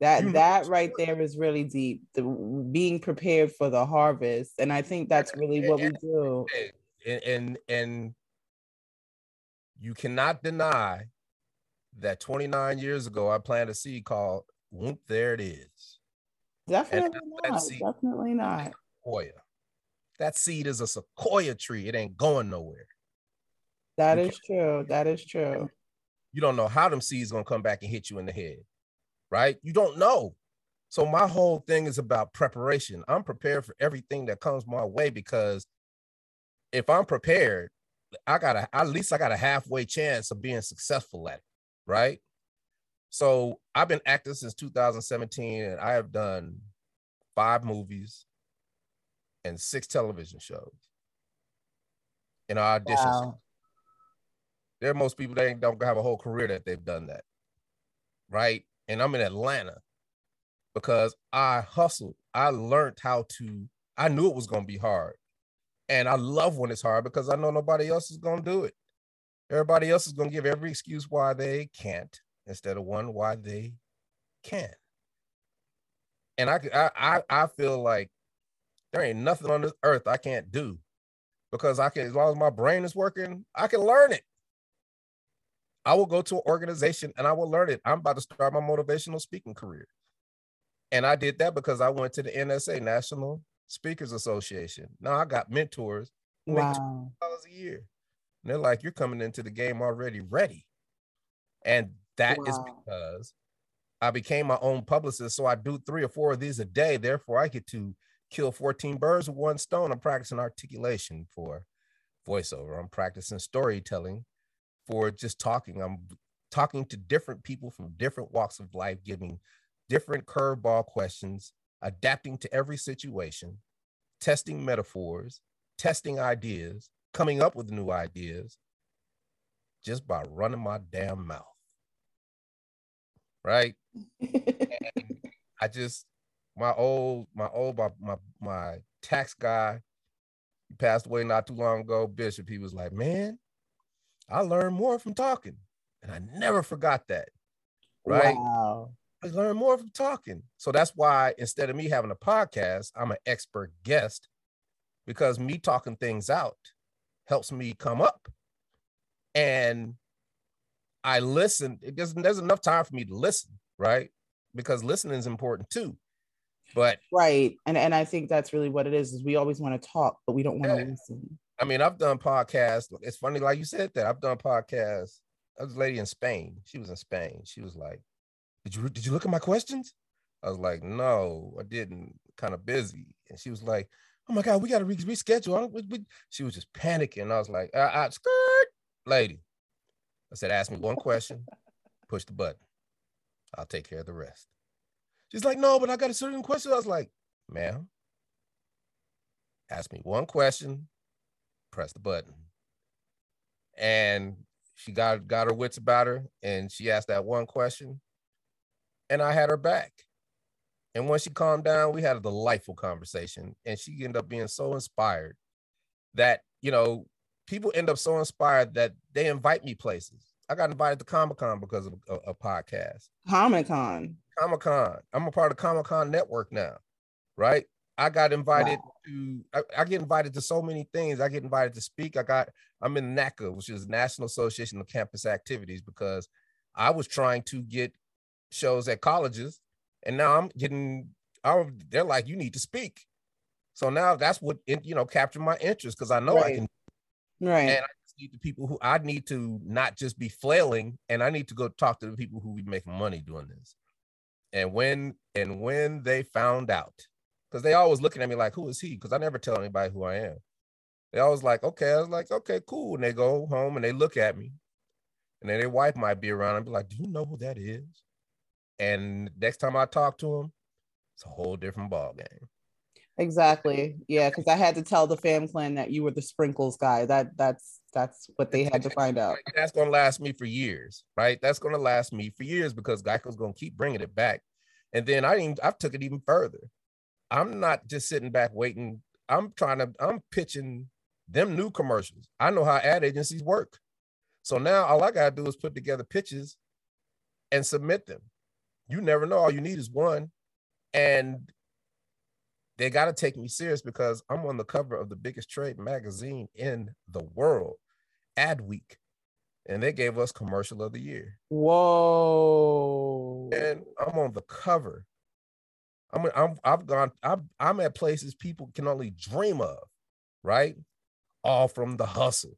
Speaker 1: That you that right there is really deep. The being prepared for the harvest, and I think that's really what we do.
Speaker 2: And and and you cannot deny that 29 years ago I planted a seed called Whoop, there it is.
Speaker 1: Definitely not. Seed, definitely not.
Speaker 2: Sequoia. That seed is a sequoia tree. It ain't going nowhere.
Speaker 1: That you is true. That is true.
Speaker 2: You don't know how them seeds gonna come back and hit you in the head, right? You don't know. So my whole thing is about preparation. I'm prepared for everything that comes my way because if I'm prepared, I got a at least I got a halfway chance of being successful at it, right? So I've been acting since 2017, and I have done five movies and six television shows. And I auditioned. Wow. There are most people that don't have a whole career that they've done that, right? And I'm in Atlanta because I hustled. I learned how to. I knew it was going to be hard, and I love when it's hard because I know nobody else is going to do it. Everybody else is going to give every excuse why they can't instead of one why they can. And I, I, I feel like there ain't nothing on this earth I can't do because I can, as long as my brain is working, I can learn it. I will go to an organization and I will learn it. I'm about to start my motivational speaking career. And I did that because I went to the NSA, National Speakers Association. Now I got mentors who wow. make $2 a year. And they're like, you're coming into the game already ready. And that wow. is because I became my own publicist. So I do three or four of these a day. Therefore, I get to kill 14 birds with one stone. I'm practicing articulation for voiceover. I'm practicing storytelling for just talking. I'm talking to different people from different walks of life, giving different curveball questions, adapting to every situation, testing metaphors, testing ideas, coming up with new ideas just by running my damn mouth right? I just my old my old my, my my tax guy passed away not too long ago bishop he was like man i learned more from talking and i never forgot that right wow. i learned more from talking so that's why instead of me having a podcast i'm an expert guest because me talking things out helps me come up and I listen. It doesn't. There's enough time for me to listen, right? Because listening is important too. But
Speaker 1: right, and and I think that's really what it is. Is we always want to talk, but we don't want yeah. to listen.
Speaker 2: I mean, I've done podcasts. It's funny, like you said that I've done podcasts. I was a lady in Spain. She was in Spain. She was like, "Did you did you look at my questions?" I was like, "No, I didn't. Kind of busy." And she was like, "Oh my god, we got to re- reschedule." We, we, she was just panicking. I was like, uh, uh, "Skirt, lady." I said, ask me one question, push the button. I'll take care of the rest. She's like, no, but I got a certain question. I was like, ma'am, ask me one question, press the button. And she got got her wits about her and she asked that one question and I had her back. And when she calmed down, we had a delightful conversation and she ended up being so inspired that, you know, people end up so inspired that they invite me places. I got invited to Comic Con because of a, a podcast.
Speaker 1: Comic Con.
Speaker 2: Comic Con. I'm a part of Comic Con network now, right? I got invited wow. to. I, I, get invited to so many things. I get invited to speak. I got. I'm in NACA, which is National Association of Campus Activities, because I was trying to get shows at colleges, and now I'm getting. I'm, they're like, you need to speak. So now that's what you know captured my interest because I know right. I can.
Speaker 1: Right.
Speaker 2: And I need the people who I need to not just be flailing, and I need to go talk to the people who be making money doing this. And when and when they found out, because they always looking at me like, who is he? Because I never tell anybody who I am. They always like, okay. I was like, okay, cool. And they go home and they look at me. And then their wife might be around and be like, do you know who that is? And next time I talk to them, it's a whole different ball game.
Speaker 1: Exactly. Yeah, because I had to tell the fam clan that you were the sprinkles guy. That that's that's what they had to find out.
Speaker 2: That's gonna last me for years, right? That's gonna last me for years because Geico's gonna keep bringing it back. And then I even I took it even further. I'm not just sitting back waiting. I'm trying to. I'm pitching them new commercials. I know how ad agencies work. So now all I gotta do is put together pitches and submit them. You never know. All you need is one, and they got to take me serious because I'm on the cover of the biggest trade magazine in the world, Adweek, and they gave us commercial of the year.
Speaker 1: Whoa!
Speaker 2: And I'm on the cover. I'm I'm I've gone I'm I'm at places people can only dream of, right? All from the hustle,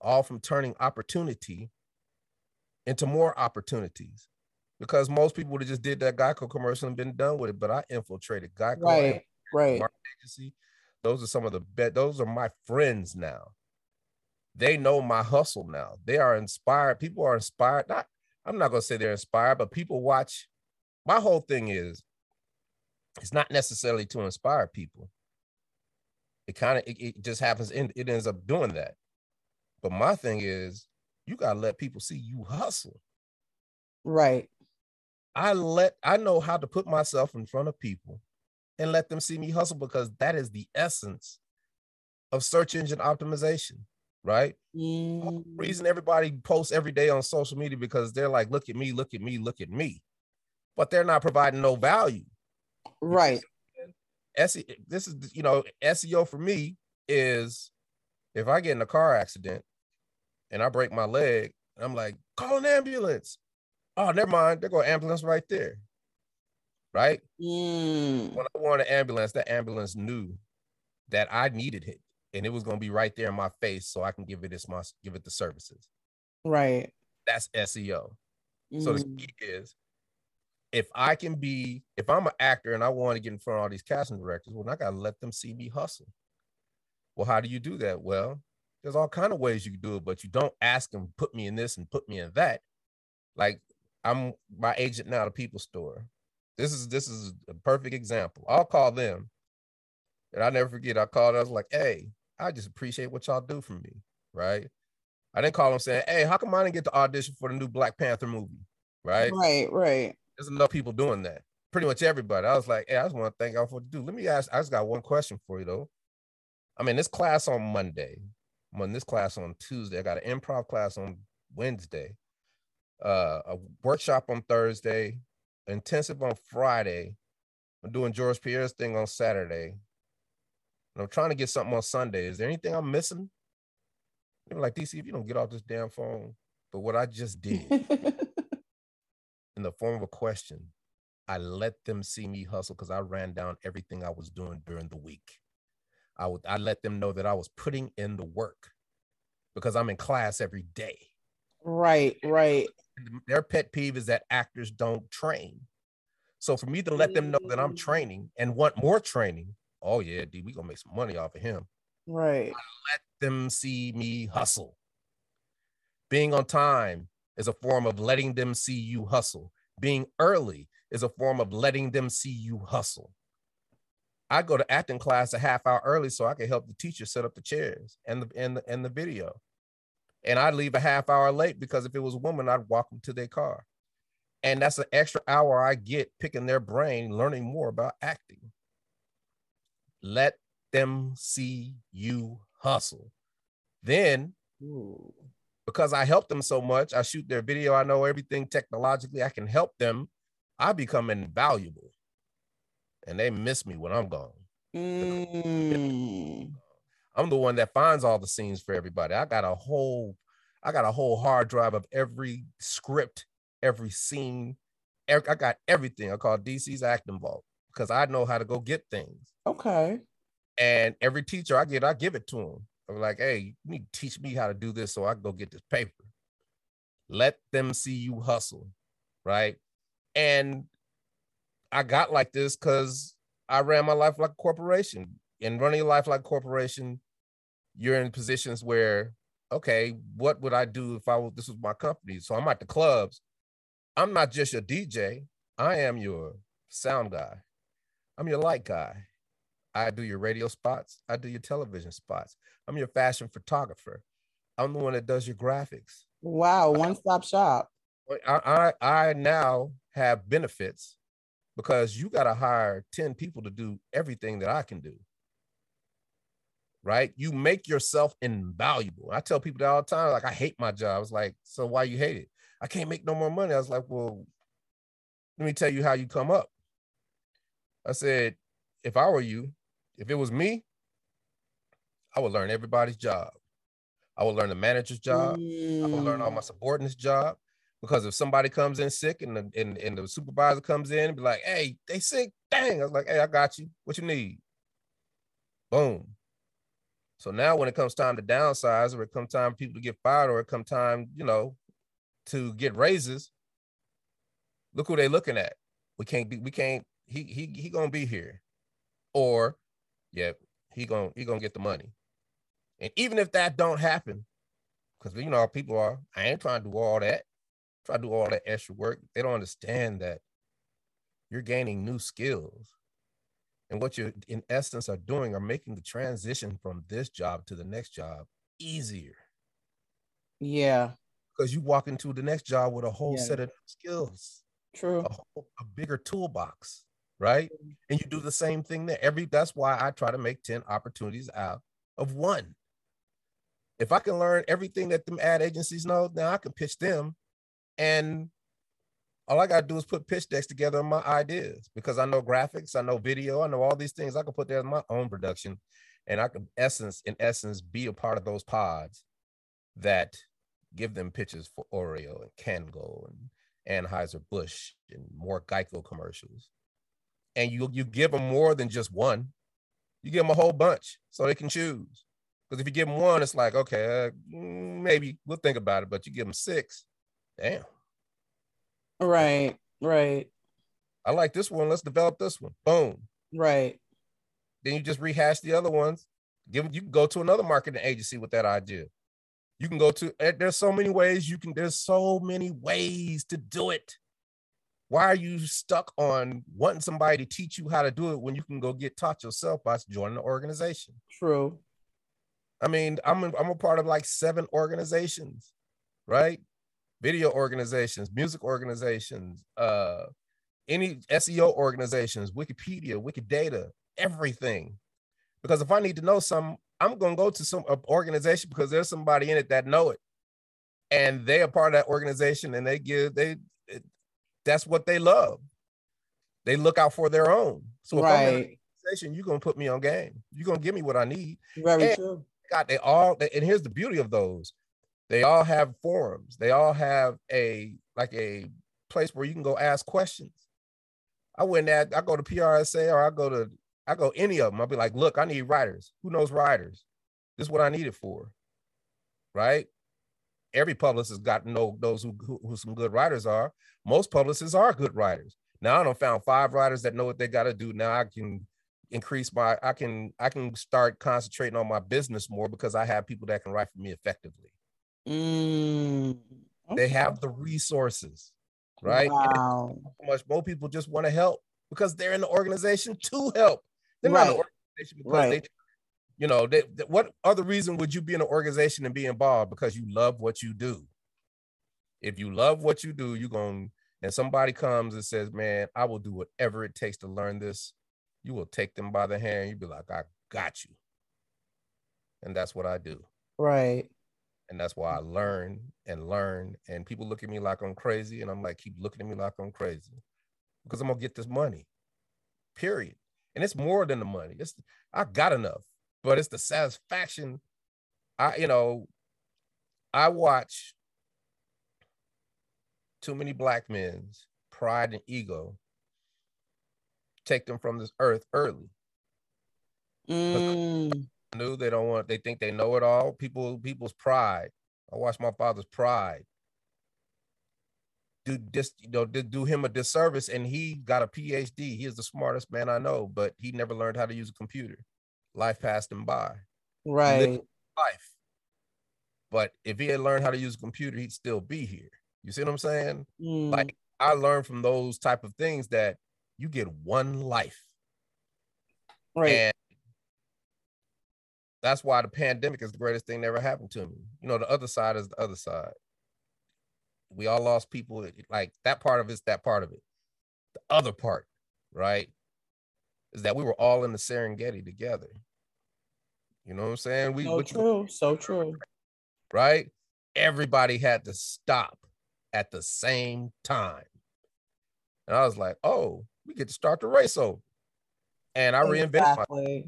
Speaker 2: all from turning opportunity into more opportunities because most people would have just did that Geico commercial and been done with it. But I infiltrated Geico,
Speaker 1: right? Right.
Speaker 2: Agency. Those are some of the best. Those are my friends now. They know my hustle now. They are inspired. People are inspired. Not, I'm not gonna say they're inspired, but people watch. My whole thing is, it's not necessarily to inspire people. It kind of it, it just happens. In, it ends up doing that. But my thing is, you gotta let people see you hustle.
Speaker 1: Right.
Speaker 2: I let I know how to put myself in front of people and let them see me hustle because that is the essence of search engine optimization, right? Mm. reason everybody posts every day on social media because they're like, look at me, look at me, look at me. But they're not providing no value.
Speaker 1: Right.
Speaker 2: SE, this is you know, SEO for me is if I get in a car accident and I break my leg, I'm like, call an ambulance oh, never mind. They're going ambulance right there. Right?
Speaker 1: Mm.
Speaker 2: When I wanted an ambulance, that ambulance knew that I needed it and it was going to be right there in my face so I can give it its my give it the services.
Speaker 1: Right.
Speaker 2: That's SEO. Mm. So the mm. key is if I can be, if I'm an actor and I want to get in front of all these casting directors, well, I gotta let them see me hustle. Well, how do you do that? Well, there's all kind of ways you can do it, but you don't ask them, put me in this and put me in that. Like I'm my agent now, the People Store. This is this is a perfect example. I'll call them, and I never forget. I called. I was like, "Hey, I just appreciate what y'all do for me." Right? I didn't call them saying, "Hey, how come I didn't get the audition for the new Black Panther movie?" Right?
Speaker 1: Right. Right.
Speaker 2: There's enough people doing that. Pretty much everybody. I was like, "Hey, I just want to thank y'all for do." Let me ask. I just got one question for you though. I'm in this class on Monday. I'm in this class on Tuesday. I got an improv class on Wednesday uh, a workshop on Thursday, intensive on Friday. I'm doing George Pierre's thing on Saturday. And I'm trying to get something on Sunday. Is there anything I'm missing? You're like, DC, if you don't get off this damn phone, but what I just did in the form of a question, I let them see me hustle because I ran down everything I was doing during the week. I would I let them know that I was putting in the work because I'm in class every day.
Speaker 1: Right, right.
Speaker 2: Their pet peeve is that actors don't train. So for me to let them know that I'm mm. training and want more training, oh yeah, D, we gonna make some money off of him.
Speaker 1: Right.
Speaker 2: Let them see me hustle. Being on time is a form of letting them see you hustle. Being early is a form of letting them see you hustle. I go to acting class a half hour early so I can help the teacher set up the chairs and the and the and the video. And I'd leave a half hour late because if it was a woman, I'd walk them to their car. And that's an extra hour I get picking their brain, learning more about acting. Let them see you hustle. Then, Ooh. because I help them so much, I shoot their video, I know everything technologically, I can help them. I become invaluable. And they miss me when I'm gone. Mm. I'm the one that finds all the scenes for everybody. I got a whole, I got a whole hard drive of every script, every scene. I got everything. I call DC's acting vault because I know how to go get things.
Speaker 1: Okay.
Speaker 2: And every teacher I get, I give it to them. I'm like, hey, you need to teach me how to do this so I can go get this paper. Let them see you hustle, right? And I got like this because I ran my life like a corporation. And running a life like a corporation, you're in positions where, okay, what would I do if I was this was my company? So I'm at the clubs. I'm not just your DJ. I am your sound guy. I'm your light guy. I do your radio spots. I do your television spots. I'm your fashion photographer. I'm the one that does your graphics.
Speaker 1: Wow, one stop shop.
Speaker 2: I, I I now have benefits because you got to hire 10 people to do everything that I can do. Right? You make yourself invaluable. I tell people that all the time, like, I hate my job. It's like, so why you hate it? I can't make no more money. I was like, well, let me tell you how you come up. I said, if I were you, if it was me, I would learn everybody's job. I would learn the manager's job. Mm. I would learn all my mm. subordinates' job. Because if somebody comes in sick and the, and, and the supervisor comes in and be like, hey, they sick, dang. I was like, hey, I got you. What you need? Boom. So now when it comes time to downsize or it comes time people to get fired or it come time, you know, to get raises, look who they looking at. We can't be, we can't, he he he gonna be here. Or yeah, he gonna he gonna get the money. And even if that don't happen, because you know people are, I ain't trying to do all that try to do all that extra work. They don't understand that you're gaining new skills. And what you in essence are doing are making the transition from this job to the next job easier.
Speaker 1: Yeah.
Speaker 2: Because you walk into the next job with a whole yeah. set of skills.
Speaker 1: True.
Speaker 2: A, whole, a bigger toolbox, right? Mm-hmm. And you do the same thing there. Every that's why I try to make 10 opportunities out of one. If I can learn everything that them ad agencies know, now I can pitch them and all I gotta do is put pitch decks together on my ideas because I know graphics, I know video, I know all these things. I can put that in my own production, and I can essence, in essence, be a part of those pods that give them pitches for Oreo and Kango and Anheuser Busch and more Geico commercials. And you you give them more than just one. You give them a whole bunch so they can choose. Because if you give them one, it's like okay, uh, mm, maybe we'll think about it. But you give them six, Damn.
Speaker 1: Right, right.
Speaker 2: I like this one. Let's develop this one. Boom.
Speaker 1: Right.
Speaker 2: Then you just rehash the other ones. Give you can go to another marketing agency with that idea. You can go to eh, there's so many ways you can, there's so many ways to do it. Why are you stuck on wanting somebody to teach you how to do it when you can go get taught yourself by joining the organization?
Speaker 1: True.
Speaker 2: I mean, I'm a, I'm a part of like seven organizations, right? Video organizations, music organizations, uh, any SEO organizations, Wikipedia, Wikidata, everything. Because if I need to know some, I'm gonna go to some organization because there's somebody in it that know it, and they are part of that organization, and they give they that's what they love. They look out for their own. So if right. I'm in an organization, you're gonna put me on game. You're gonna give me what I need.
Speaker 1: Very and true.
Speaker 2: God, they all and here's the beauty of those they all have forums. They all have a like a place where you can go ask questions. I went at I go to PRSA or I go to I go any of them. I'll be like, look, I need writers. Who knows writers? This is what I need it for. Right? Every publicist got to know those who, who, who some good writers are. Most publicists are good writers. Now I don't found five writers that know what they got to do. Now I can increase my I can I can start concentrating on my business more because I have people that can write for me effectively.
Speaker 1: Mm,
Speaker 2: okay. They have the resources, right?
Speaker 1: Wow.
Speaker 2: much more people just want to help because they're in the organization to help. They're
Speaker 1: right.
Speaker 2: not an organization because
Speaker 1: Right.
Speaker 2: they, you know, they, they- what other reason would you be in an organization and be involved? Because you love what you do. If you love what you do, you're going, and somebody comes and says, man, I will do whatever it takes to learn this. You will take them by the hand. You'll be like, I got you. And that's what I do.
Speaker 1: Right.
Speaker 2: And that's why I learn and learn. And people look at me like I'm crazy. And I'm like, keep looking at me like I'm crazy because I'm to get this money, period. And it's more than the money. It's, I got enough, but it's the satisfaction. I, you know, I watch too many black men's pride and ego take them from this earth early.
Speaker 1: Mm,
Speaker 2: Knew they don't want, they think they know it all. People, people's pride. I watched my father's pride do this, you know, did do him a disservice, and he got a PhD. He is the smartest man I know, but he never learned how to use a computer. Life passed him by.
Speaker 1: right.
Speaker 2: Life. But if he had learned how to use a computer, he'd still be here. You see what I'm saying?
Speaker 1: Mm,
Speaker 2: Like I learned from those type of things that you get one life.
Speaker 1: right.
Speaker 2: And that's why the pandemic is the greatest thing that ever happened to me. You know, the other side is the other side. We all lost people. Like that part of it's that part of it. The other part, right, is that we were all in the Serengeti together. You know what I'm saying? We
Speaker 1: so true. So true.
Speaker 2: right? Everybody had to stop at the same time. And I was like, oh, we get to start the race over. And I reinvented myself.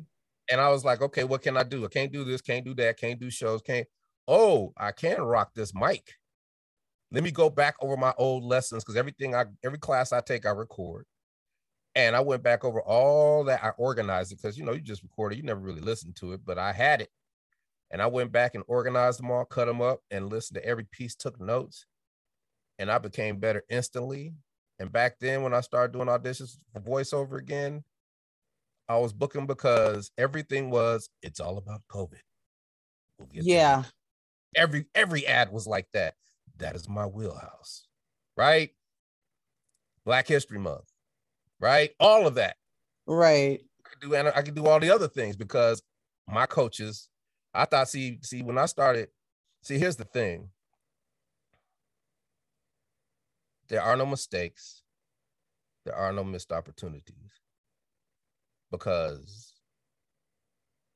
Speaker 2: And I was like, okay, what can I do? I can't do this, can't do that, can't do shows, can't. Oh, I can rock this mic. Let me go back over my old lessons because everything I every class I take, I record. And I went back over all that. I organized it because you know, you just recorded, you never really listened to it, but I had it. And I went back and organized them all, cut them up, and listened to every piece, took notes. And I became better instantly. And back then, when I started doing auditions for voiceover again, I was booking because everything was it's all about COVID. We'll get
Speaker 1: Yeah.
Speaker 2: Every every ad was like that. That is my wheelhouse, right? Black History Month, right? All of that.
Speaker 1: Right.
Speaker 2: I could do and I could do all the other things because my coaches, I thought, see, see, when I started, see, here's the thing. There are no mistakes. There are no missed opportunities. Because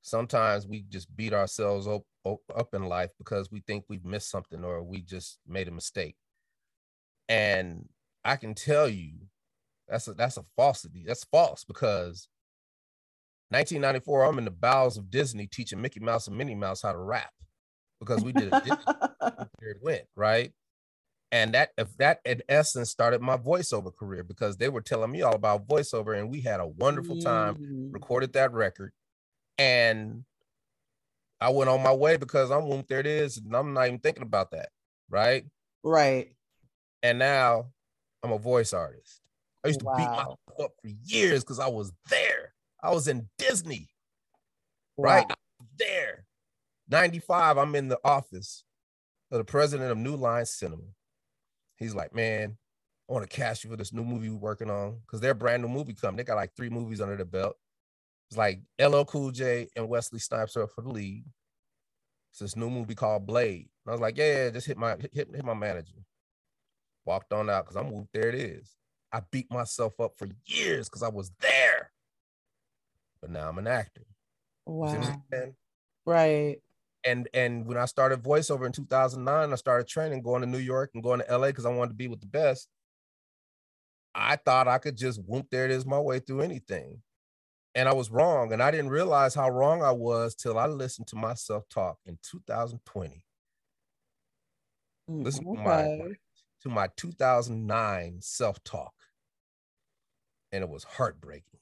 Speaker 2: sometimes we just beat ourselves up, up, in life because we think we've missed something or we just made a mistake. And I can tell you that's a that's a falsity. That's false because 1994, I'm in the bowels of Disney teaching Mickey Mouse and Minnie Mouse how to rap because we did a Disney where it went, right? And that if that in essence started my voiceover career because they were telling me all about voiceover and we had a wonderful time,
Speaker 1: Mm,
Speaker 2: recorded that record, and I went on my way because I'm whoop, there it is, and I'm not even thinking about that, right?
Speaker 1: Right.
Speaker 2: And now I'm a voice artist. I used to beat
Speaker 1: Wow.
Speaker 2: myself up for years because I was there. I was in Disney, right?
Speaker 1: Wow.
Speaker 2: Was there. 95, I'm in the office of the president of New Line Cinema. He's like, man, I want to cast you for this new movie we're working on because they're a brand new movie coming. They got like three movies under the belt. It's like LL Cool J and Wesley Snipes are for the lead. It's this new movie called Blade. And I was like, yeah, yeah, just hit my hit, hit my manager. Walked on out because I'm moved. There it is. I beat myself up for years because I was there. But now I'm an actor. You see what I'm
Speaker 1: Wow. Right.
Speaker 2: And and when I started voiceover in 2009, I started training, going to New York and going to LA because I wanted to be with the best. I thought I could just whoop there it is my way through anything. And I was wrong. And I didn't realize how wrong I was till I listened to myself talk in 2020.
Speaker 1: Mm,
Speaker 2: Listen to my to my 2009 self-talk. And it was heartbreaking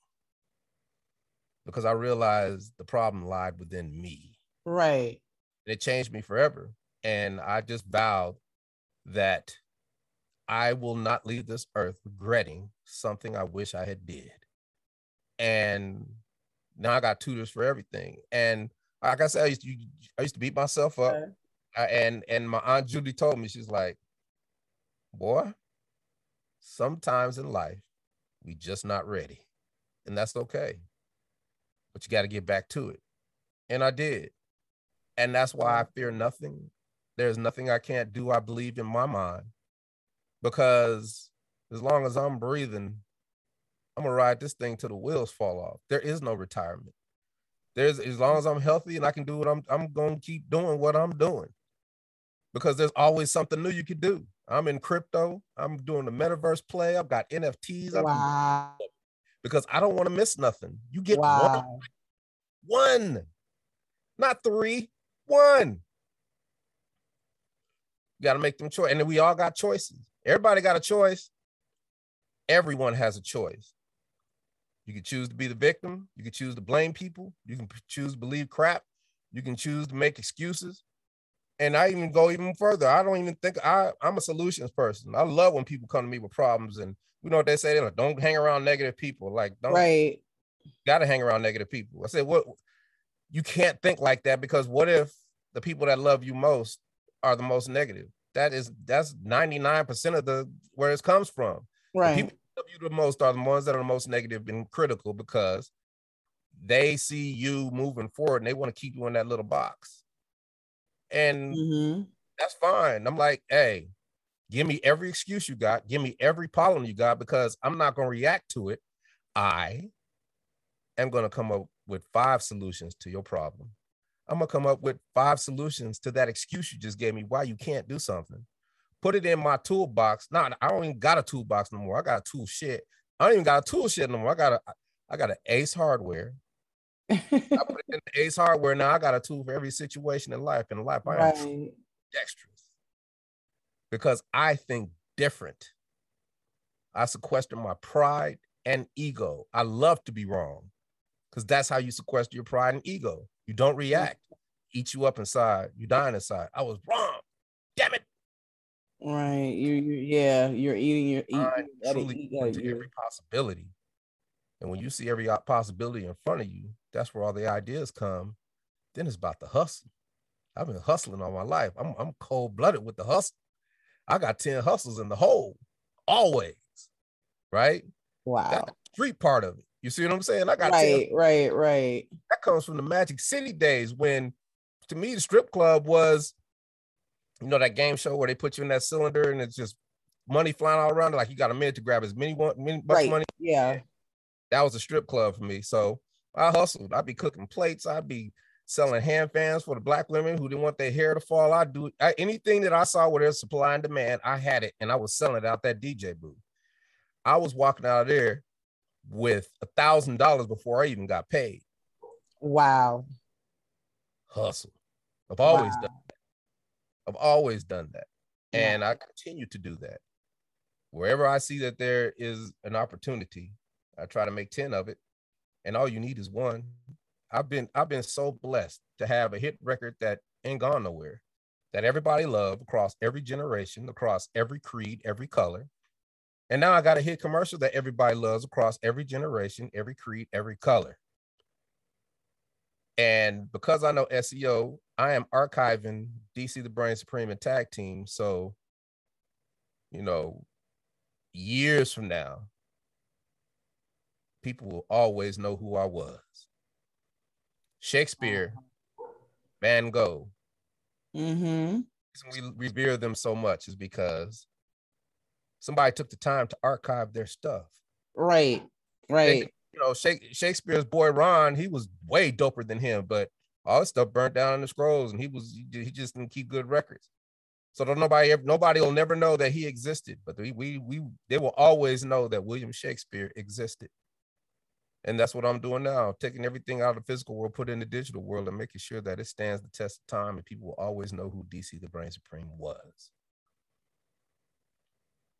Speaker 2: because I realized the problem lied within me.
Speaker 1: Right.
Speaker 2: And it changed me forever. And I just vowed that I will not leave this earth regretting something I wish I had did. And now I got tutors for everything. And like I said, I used to, I used to beat myself up.
Speaker 1: Okay.
Speaker 2: I- and and my aunt Judy told me she's like, boy, sometimes in life we just not ready, and that's okay. but you got to get back to it. And I did. And that's why I fear nothing. There's nothing I can't do, I believe in my mind. Because as long as I'm breathing, I'm gonna ride this thing till the wheels fall off. There is no retirement. There's as long as I'm healthy and I can do what I'm I'm gonna keep doing what I'm doing. Because there's always something new you can do. I'm in crypto. I'm doing the metaverse play. I've got NFTs. I've
Speaker 1: Wow.
Speaker 2: because I don't want to miss nothing. You get one, one, not three, one. You got to make them choice, and then we all got choices. Everybody got a choice. Everyone has a choice. You can choose to be the victim. You can choose to blame people. You can choose to believe crap. You can choose to make excuses. And I even go even further. I don't even think I, I'm a solutions person. I love when people come to me with problems, and you know what they say? They're like, don't hang around negative people. Like, don't
Speaker 1: Right.
Speaker 2: got to hang around negative people. I said, what? You can't think like that because what if the people that love you most are the most negative? That is that's 99% of the where it comes from. The
Speaker 1: Right.
Speaker 2: people that love you the most are the ones that are the most negative and critical because they see you moving forward and they want to keep you in that little box. And
Speaker 1: hmm
Speaker 2: that's fine. I'm like, hey, give me every excuse you got, give me every problem you got, because I'm not going to react to it. I am going to come up with five solutions to your problem. I'm going to come up with five solutions to that excuse you just gave me why you can't do something. Put it in my toolbox. Nah, I don't even got a toolbox no more. I got a tool shit. I don't even got a tool shit no more. I got a I got an Ace Hardware. I put it in the Ace Hardware. Now I got a tool for every situation in life. In life, I am dexterous because I think different. I sequester my pride and ego. I love to be wrong because that's how you sequester your pride and ego. You don't mm-hmm. react, eat you up inside, you dying inside. I was wrong. Damn it.
Speaker 1: Right. You, you yeah, you're eating your eat,
Speaker 2: I
Speaker 1: you gotta
Speaker 2: truly
Speaker 1: eat
Speaker 2: go
Speaker 1: that,
Speaker 2: into
Speaker 1: you-
Speaker 2: every possibility. And when you see every possibility in front of you, that's where all the ideas come. Then it's about the hustle. I've been hustling all my life. I'm, I'm cold blooded with the hustle. I got 10 hustles in the hole, always. Right?
Speaker 1: Wow.
Speaker 2: That's the street part of it. You see what I'm saying? I got 10
Speaker 1: Right, right, right.
Speaker 2: that comes from the Magic City days when, to me, the strip club was, you know, that game show where they put you in that cylinder and it's just money flying all around. Like you got a minute to grab as many, one- many
Speaker 1: Right.
Speaker 2: money.
Speaker 1: Yeah.
Speaker 2: That was a strip club for me. So I hustled. I'd be cooking plates. I'd be selling hand fans for the black women who didn't want their hair to fall. I'd do I, anything that I saw where there's supply and demand. I had it, and I was selling it out that DJ booth. I was walking out of there with a thousand dollars before I even got paid.
Speaker 1: Wow.
Speaker 2: Hustle. I've always
Speaker 1: Wow.
Speaker 2: done. I've always done that.
Speaker 1: Yeah.
Speaker 2: And I continue to do that. Wherever I see that there is an opportunity, I try to make 10 of it. And all you need is one. I've been I've been so blessed to have a hit record that ain't gone nowhere, that everybody love across every generation, across every creed, every color. And now I got a hit commercial that everybody loves across every generation, every creed, every color. And because I know SEO, I am archiving DC the Brain Supreme and Tag Team. So, you know, years from now, people will always know who I was. Shakespeare, Van Gogh,
Speaker 1: Mm-hmm.
Speaker 2: reason we revere them so much is because somebody took the time to archive their stuff.
Speaker 1: Right.
Speaker 2: They-
Speaker 1: Right.
Speaker 2: you know, Shakespeare's boy Ron, he was way doper than him, but all his stuff burnt down in the scrolls, and he was he he just didn't keep good records. So don't nobody ever, nobody will never know that he existed, but we we we they will always know that William Shakespeare existed. And that's what I'm doing now, taking everything out of the physical world, put it in the digital world, and making sure that it stands the test of time, and people will always know who DC the Brain Supreme was.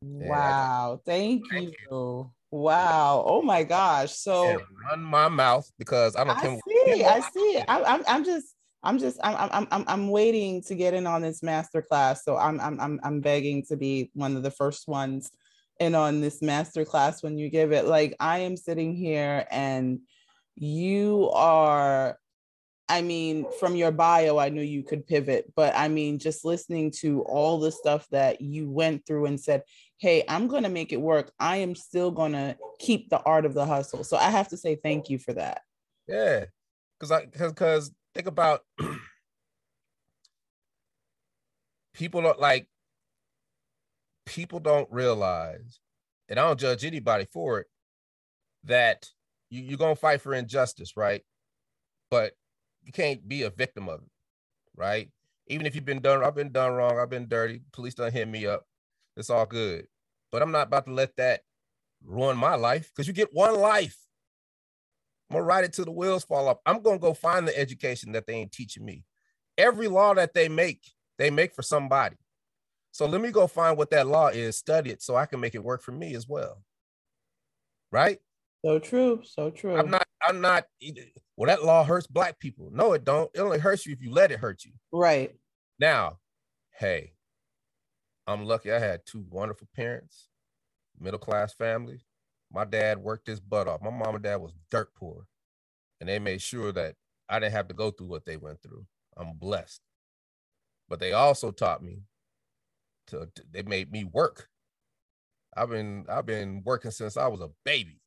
Speaker 1: Wow. Thank,
Speaker 2: Thank
Speaker 1: you. Wow. Oh my gosh. So
Speaker 2: And run my mouth because I don't
Speaker 1: I
Speaker 2: care.
Speaker 1: see. I see. I'm, I'm, I'm just, I'm just, I'm, I'm, I'm, I'm waiting to get in on this master class. So I'm, I'm, I'm, I'm begging to be one of the first ones in on this master class when you give it. Like I am sitting here and you are, I mean, from your bio, I knew you could pivot, but I mean, just listening to all the stuff that you went through and said, hey, I'm going to make it work. I am still going to keep the art of the hustle. So I have to say thank you for that.
Speaker 2: Yeah. Cause I cause cause think about people don't like people don't realize, and I don't judge anybody for it, that you, you're gonna fight for injustice, right? But you can't be a victim of it, right? Even if you've been done, I've been done wrong, I've been dirty, police done hit me up. It's all good. But I'm not about to let that ruin my life because you get one life. I'm gonna ride it till the wheels fall off. I'm gonna go find the education that they ain't teaching me. Every law that they make, they make for somebody. So let me go find what that law is, study it so I can make it work for me as well. Right?
Speaker 1: So true. So true.
Speaker 2: I'm not, I'm not, well, that law hurts black people. No, it don't. It only hurts you if you let it hurt you.
Speaker 1: Right.
Speaker 2: Now, hey, I'm lucky I had two wonderful parents, middle class family. My dad worked his butt off. My mom and dad was dirt poor. And they made sure that I didn't have to go through what they went through. I'm blessed. But they also taught me to, to they made me work. I've been I've been working since I was a baby.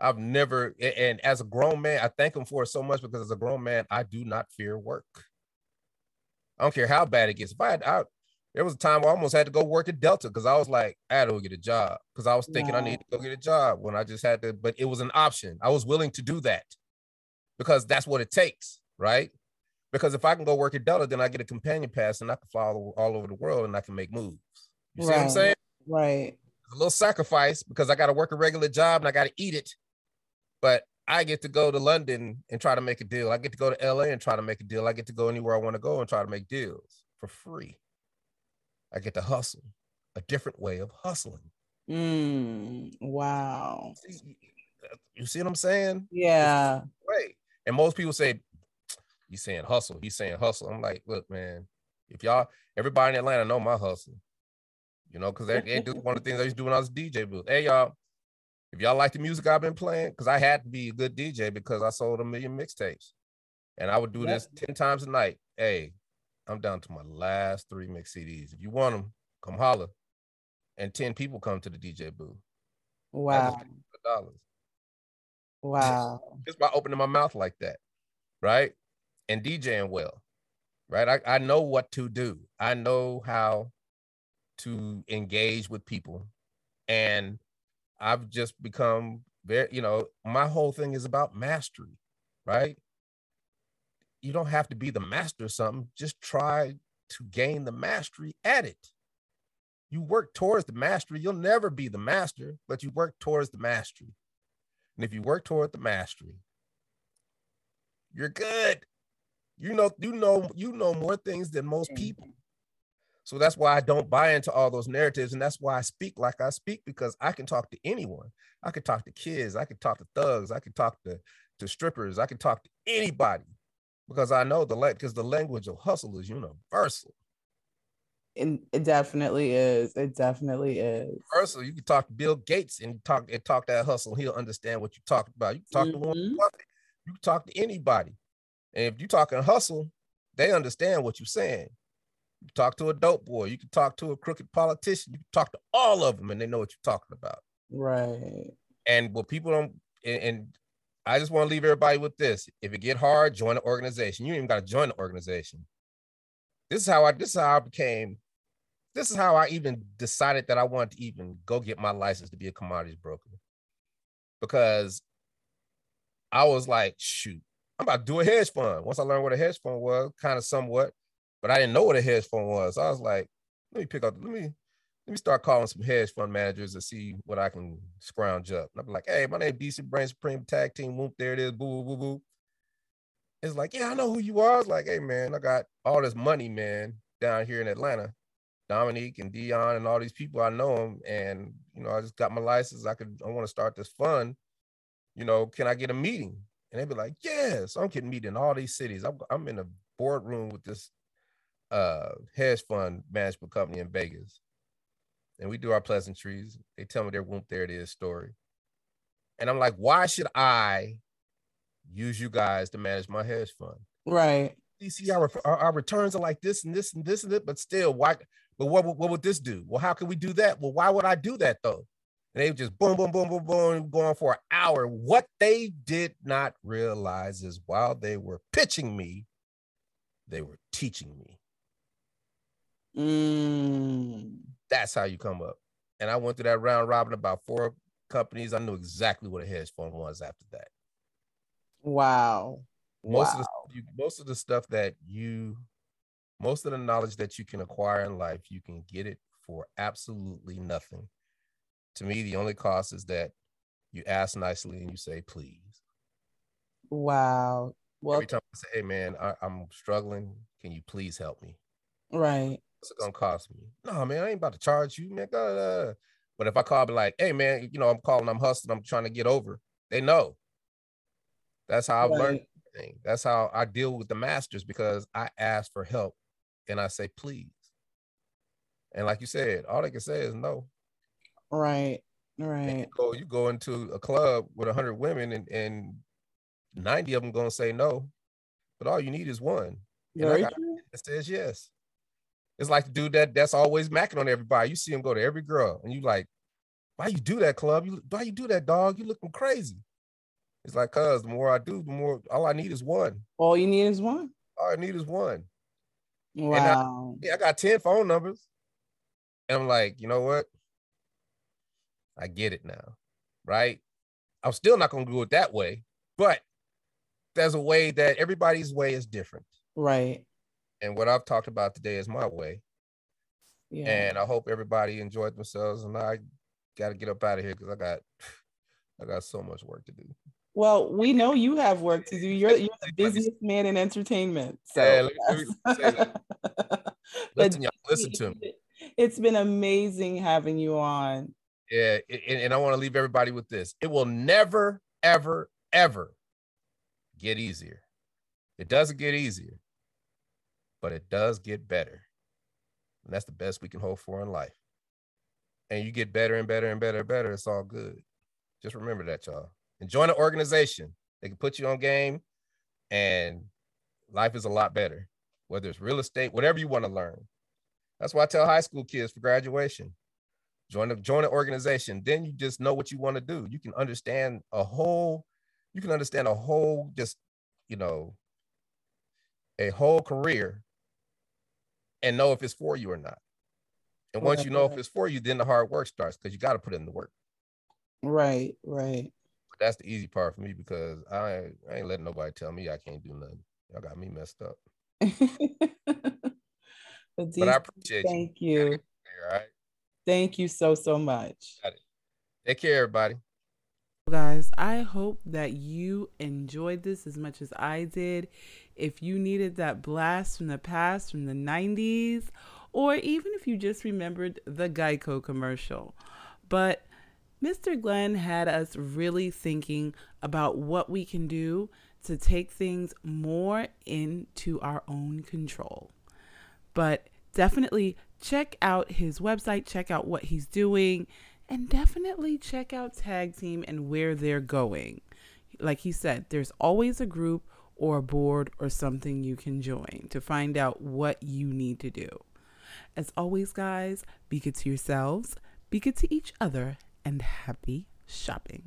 Speaker 2: I've never and as a grown man, I thank him for it so much because as a grown man, I do not fear work. I don't care how bad it gets. If I had I, there was a time I almost had to go work at Delta because I was like, I had to go get a job because I was thinking I need to go get a job when I just had to, but it was an option. I was willing to do that because that's what it takes, right? Because if I can go work at Delta, then I get a companion pass and I can fly all, all over the world and I can make moves. You see what I'm saying?
Speaker 1: Right.
Speaker 2: It's a little sacrifice because I got to work a regular job and I got to eat it. But I get to go to London and try to make a deal. I get to go to LA and try to make a deal. I get to go anywhere I want to go and try to make deals for free. I get to hustle, a different way of hustling.
Speaker 1: Mm, wow.
Speaker 2: You see what I'm saying?
Speaker 1: Yeah.
Speaker 2: Right. And most people say, he's saying hustle. He's saying hustle. I'm like, look, man, if y'all, everybody in Atlanta know my hustle, you know, because they, they do one of the things I used to do when I was DJ booth. Hey, y'all, if y'all like the music I've been playing, because I had to be a good DJ because I sold a million mixtapes. And I would do yep. this 10 times a night. Hey, I'm down to my last three mix CDs. If you want them, come holler. And 10 people come to the DJ booth.
Speaker 1: Wow.
Speaker 2: Dollars.
Speaker 1: Wow.
Speaker 2: Just by opening my mouth like that. Right and DJing well, right? I, I know what to do. I know how to engage with people. And I've just become very, you know, my whole thing is about mastery, right? You don't have to be the master of something, just try to gain the mastery at it. You work towards the mastery, you'll never be the master, but you work towards the mastery. And if you work toward the mastery, you're good. You know, you know, you know more things than most people. So that's why I don't buy into all those narratives. And that's why I speak like I speak, because I can talk to anyone. I can talk to kids, I can talk to thugs, I can talk to, to strippers, I can talk to anybody because I know the because the language of hustle is universal.
Speaker 1: And it definitely is. It definitely is.
Speaker 2: Universal. You can talk to Bill Gates and talk and talk that hustle. He'll understand what you talk about. You can talk mm-hmm. to one. You can talk to anybody. And if you're talking hustle, they understand what you're saying. You talk to a dope boy, you can talk to a crooked politician, you can talk to all of them and they know what you're talking about.
Speaker 1: Right.
Speaker 2: And what people don't and, and I just want to leave everybody with this. If it get hard, join the organization. You even got to join the organization. This is how I this is how I became this is how I even decided that I wanted to even go get my license to be a commodities broker. Because I was like, shoot, I'm about to do a hedge fund. Once I learned what a hedge fund was, kind of somewhat, but I didn't know what a hedge fund was. So I was like, let me pick up, let me let me start calling some hedge fund managers and see what I can scrounge up. And I'm like, hey, my name is DC Brain Supreme Tag Team. Whoop, there it is. Boo, boo, boo, boo. It's like, yeah, I know who you are. It's like, hey, man, I got all this money, man, down here in Atlanta. Dominique and Dion and all these people, I know them. And, you know, I just got my license. I could, I want to start this fund. You know, can I get a meeting? And they'd be like, yeah. So I'm getting meeting in all these cities. I'm, I'm in a boardroom with this uh, hedge fund management company in Vegas. And we do our pleasantries. They tell me their whoop, there it is story. And I'm like, why should I use you guys to manage my hedge fund?
Speaker 1: Right.
Speaker 2: You see, our, our, our returns are like this and this and this and it, but still, why? But what, what would this do? Well, how can we do that? Well, why would I do that though? and they just boom, boom, boom, boom, boom, going for an hour. What they did not realize is while they were pitching me, they were teaching me.
Speaker 1: Mm.
Speaker 2: That's how you come up. And I went through that round robin about four companies. I knew exactly what a hedge fund was after that.
Speaker 1: Wow.
Speaker 2: Most
Speaker 1: wow.
Speaker 2: of the most of the stuff that you most of the knowledge that you can acquire in life, you can get it for absolutely nothing. To me, the only cost is that you ask nicely and you say please.
Speaker 1: Wow. Well,
Speaker 2: every time I say, "Hey, man, I, am struggling. Can you please help me?"
Speaker 1: Right.
Speaker 2: What's it gonna cost me? No, man, I ain't about to charge you, man. But if I call, be like, "Hey, man, you know, I'm calling, I'm hustling, I'm trying to get over," they know. That's how I've right. learned. That's how I deal with the masters because I ask for help and I say please. And like you said, all they can say is no.
Speaker 1: Right. Right.
Speaker 2: You go, you go into a club with hundred women and, and 90 of them gonna say no, but all you need is one.
Speaker 1: Very
Speaker 2: and
Speaker 1: true.
Speaker 2: That says yes. It's like the dude that that's always macking on everybody. You see him go to every girl, and you like, why you do that, club? You why you do that, dog? You looking crazy. It's like, cuz the more I do, the more all I need is one.
Speaker 1: All you need is one.
Speaker 2: All I need is one.
Speaker 1: Wow.
Speaker 2: I, yeah, I got 10 phone numbers. And I'm like, you know what? I get it now. Right. I'm still not gonna do it that way, but there's a way that everybody's way is different.
Speaker 1: Right.
Speaker 2: And what I've talked about today is my way.
Speaker 1: Yeah.
Speaker 2: And I hope everybody enjoyed themselves. And I got to get up out of here because I got I got so much work to do.
Speaker 1: Well, we know you have work to do. You're you're the busiest man in entertainment. So yeah,
Speaker 2: let listen, listen to me.
Speaker 1: It's been amazing having you on.
Speaker 2: Yeah, and, and I want to leave everybody with this. It will never, ever, ever get easier. It doesn't get easier, but it does get better. And that's the best we can hope for in life. And you get better and better and better and better. It's all good. Just remember that, y'all. And join an organization. They can put you on game, and life is a lot better. Whether it's real estate, whatever you want to learn. That's why I tell high school kids for graduation join a join an organization then you just know what you want to do you can understand a whole you can understand a whole just you know a whole career and know if it's for you or not. And once you know if it's for you then the hard work starts because you got to put in the work.
Speaker 1: Right right.
Speaker 2: But that's the easy part for me because I, ain't, I ain't letting nobody tell me i can't do nothing. Y'all got me messed up.
Speaker 1: But, but i appreciate thank you, you. all right? Thank you so, so much.
Speaker 2: Take care, everybody.
Speaker 1: Guys, I hope that you enjoyed this as much as I did. If you needed that blast from the past, from the 90s, or even if you just remembered the Geico commercial. But Mr. Glenn had us really thinking about what we can do to take things more into our own control. But definitely check out his website, check out what he's doing, and definitely check out Tag Team and where they're going. Like he said, there's always a group or a board or something you can join to find out what you need to do. As always, guys, be good to yourselves, be good to each other, and happy shopping.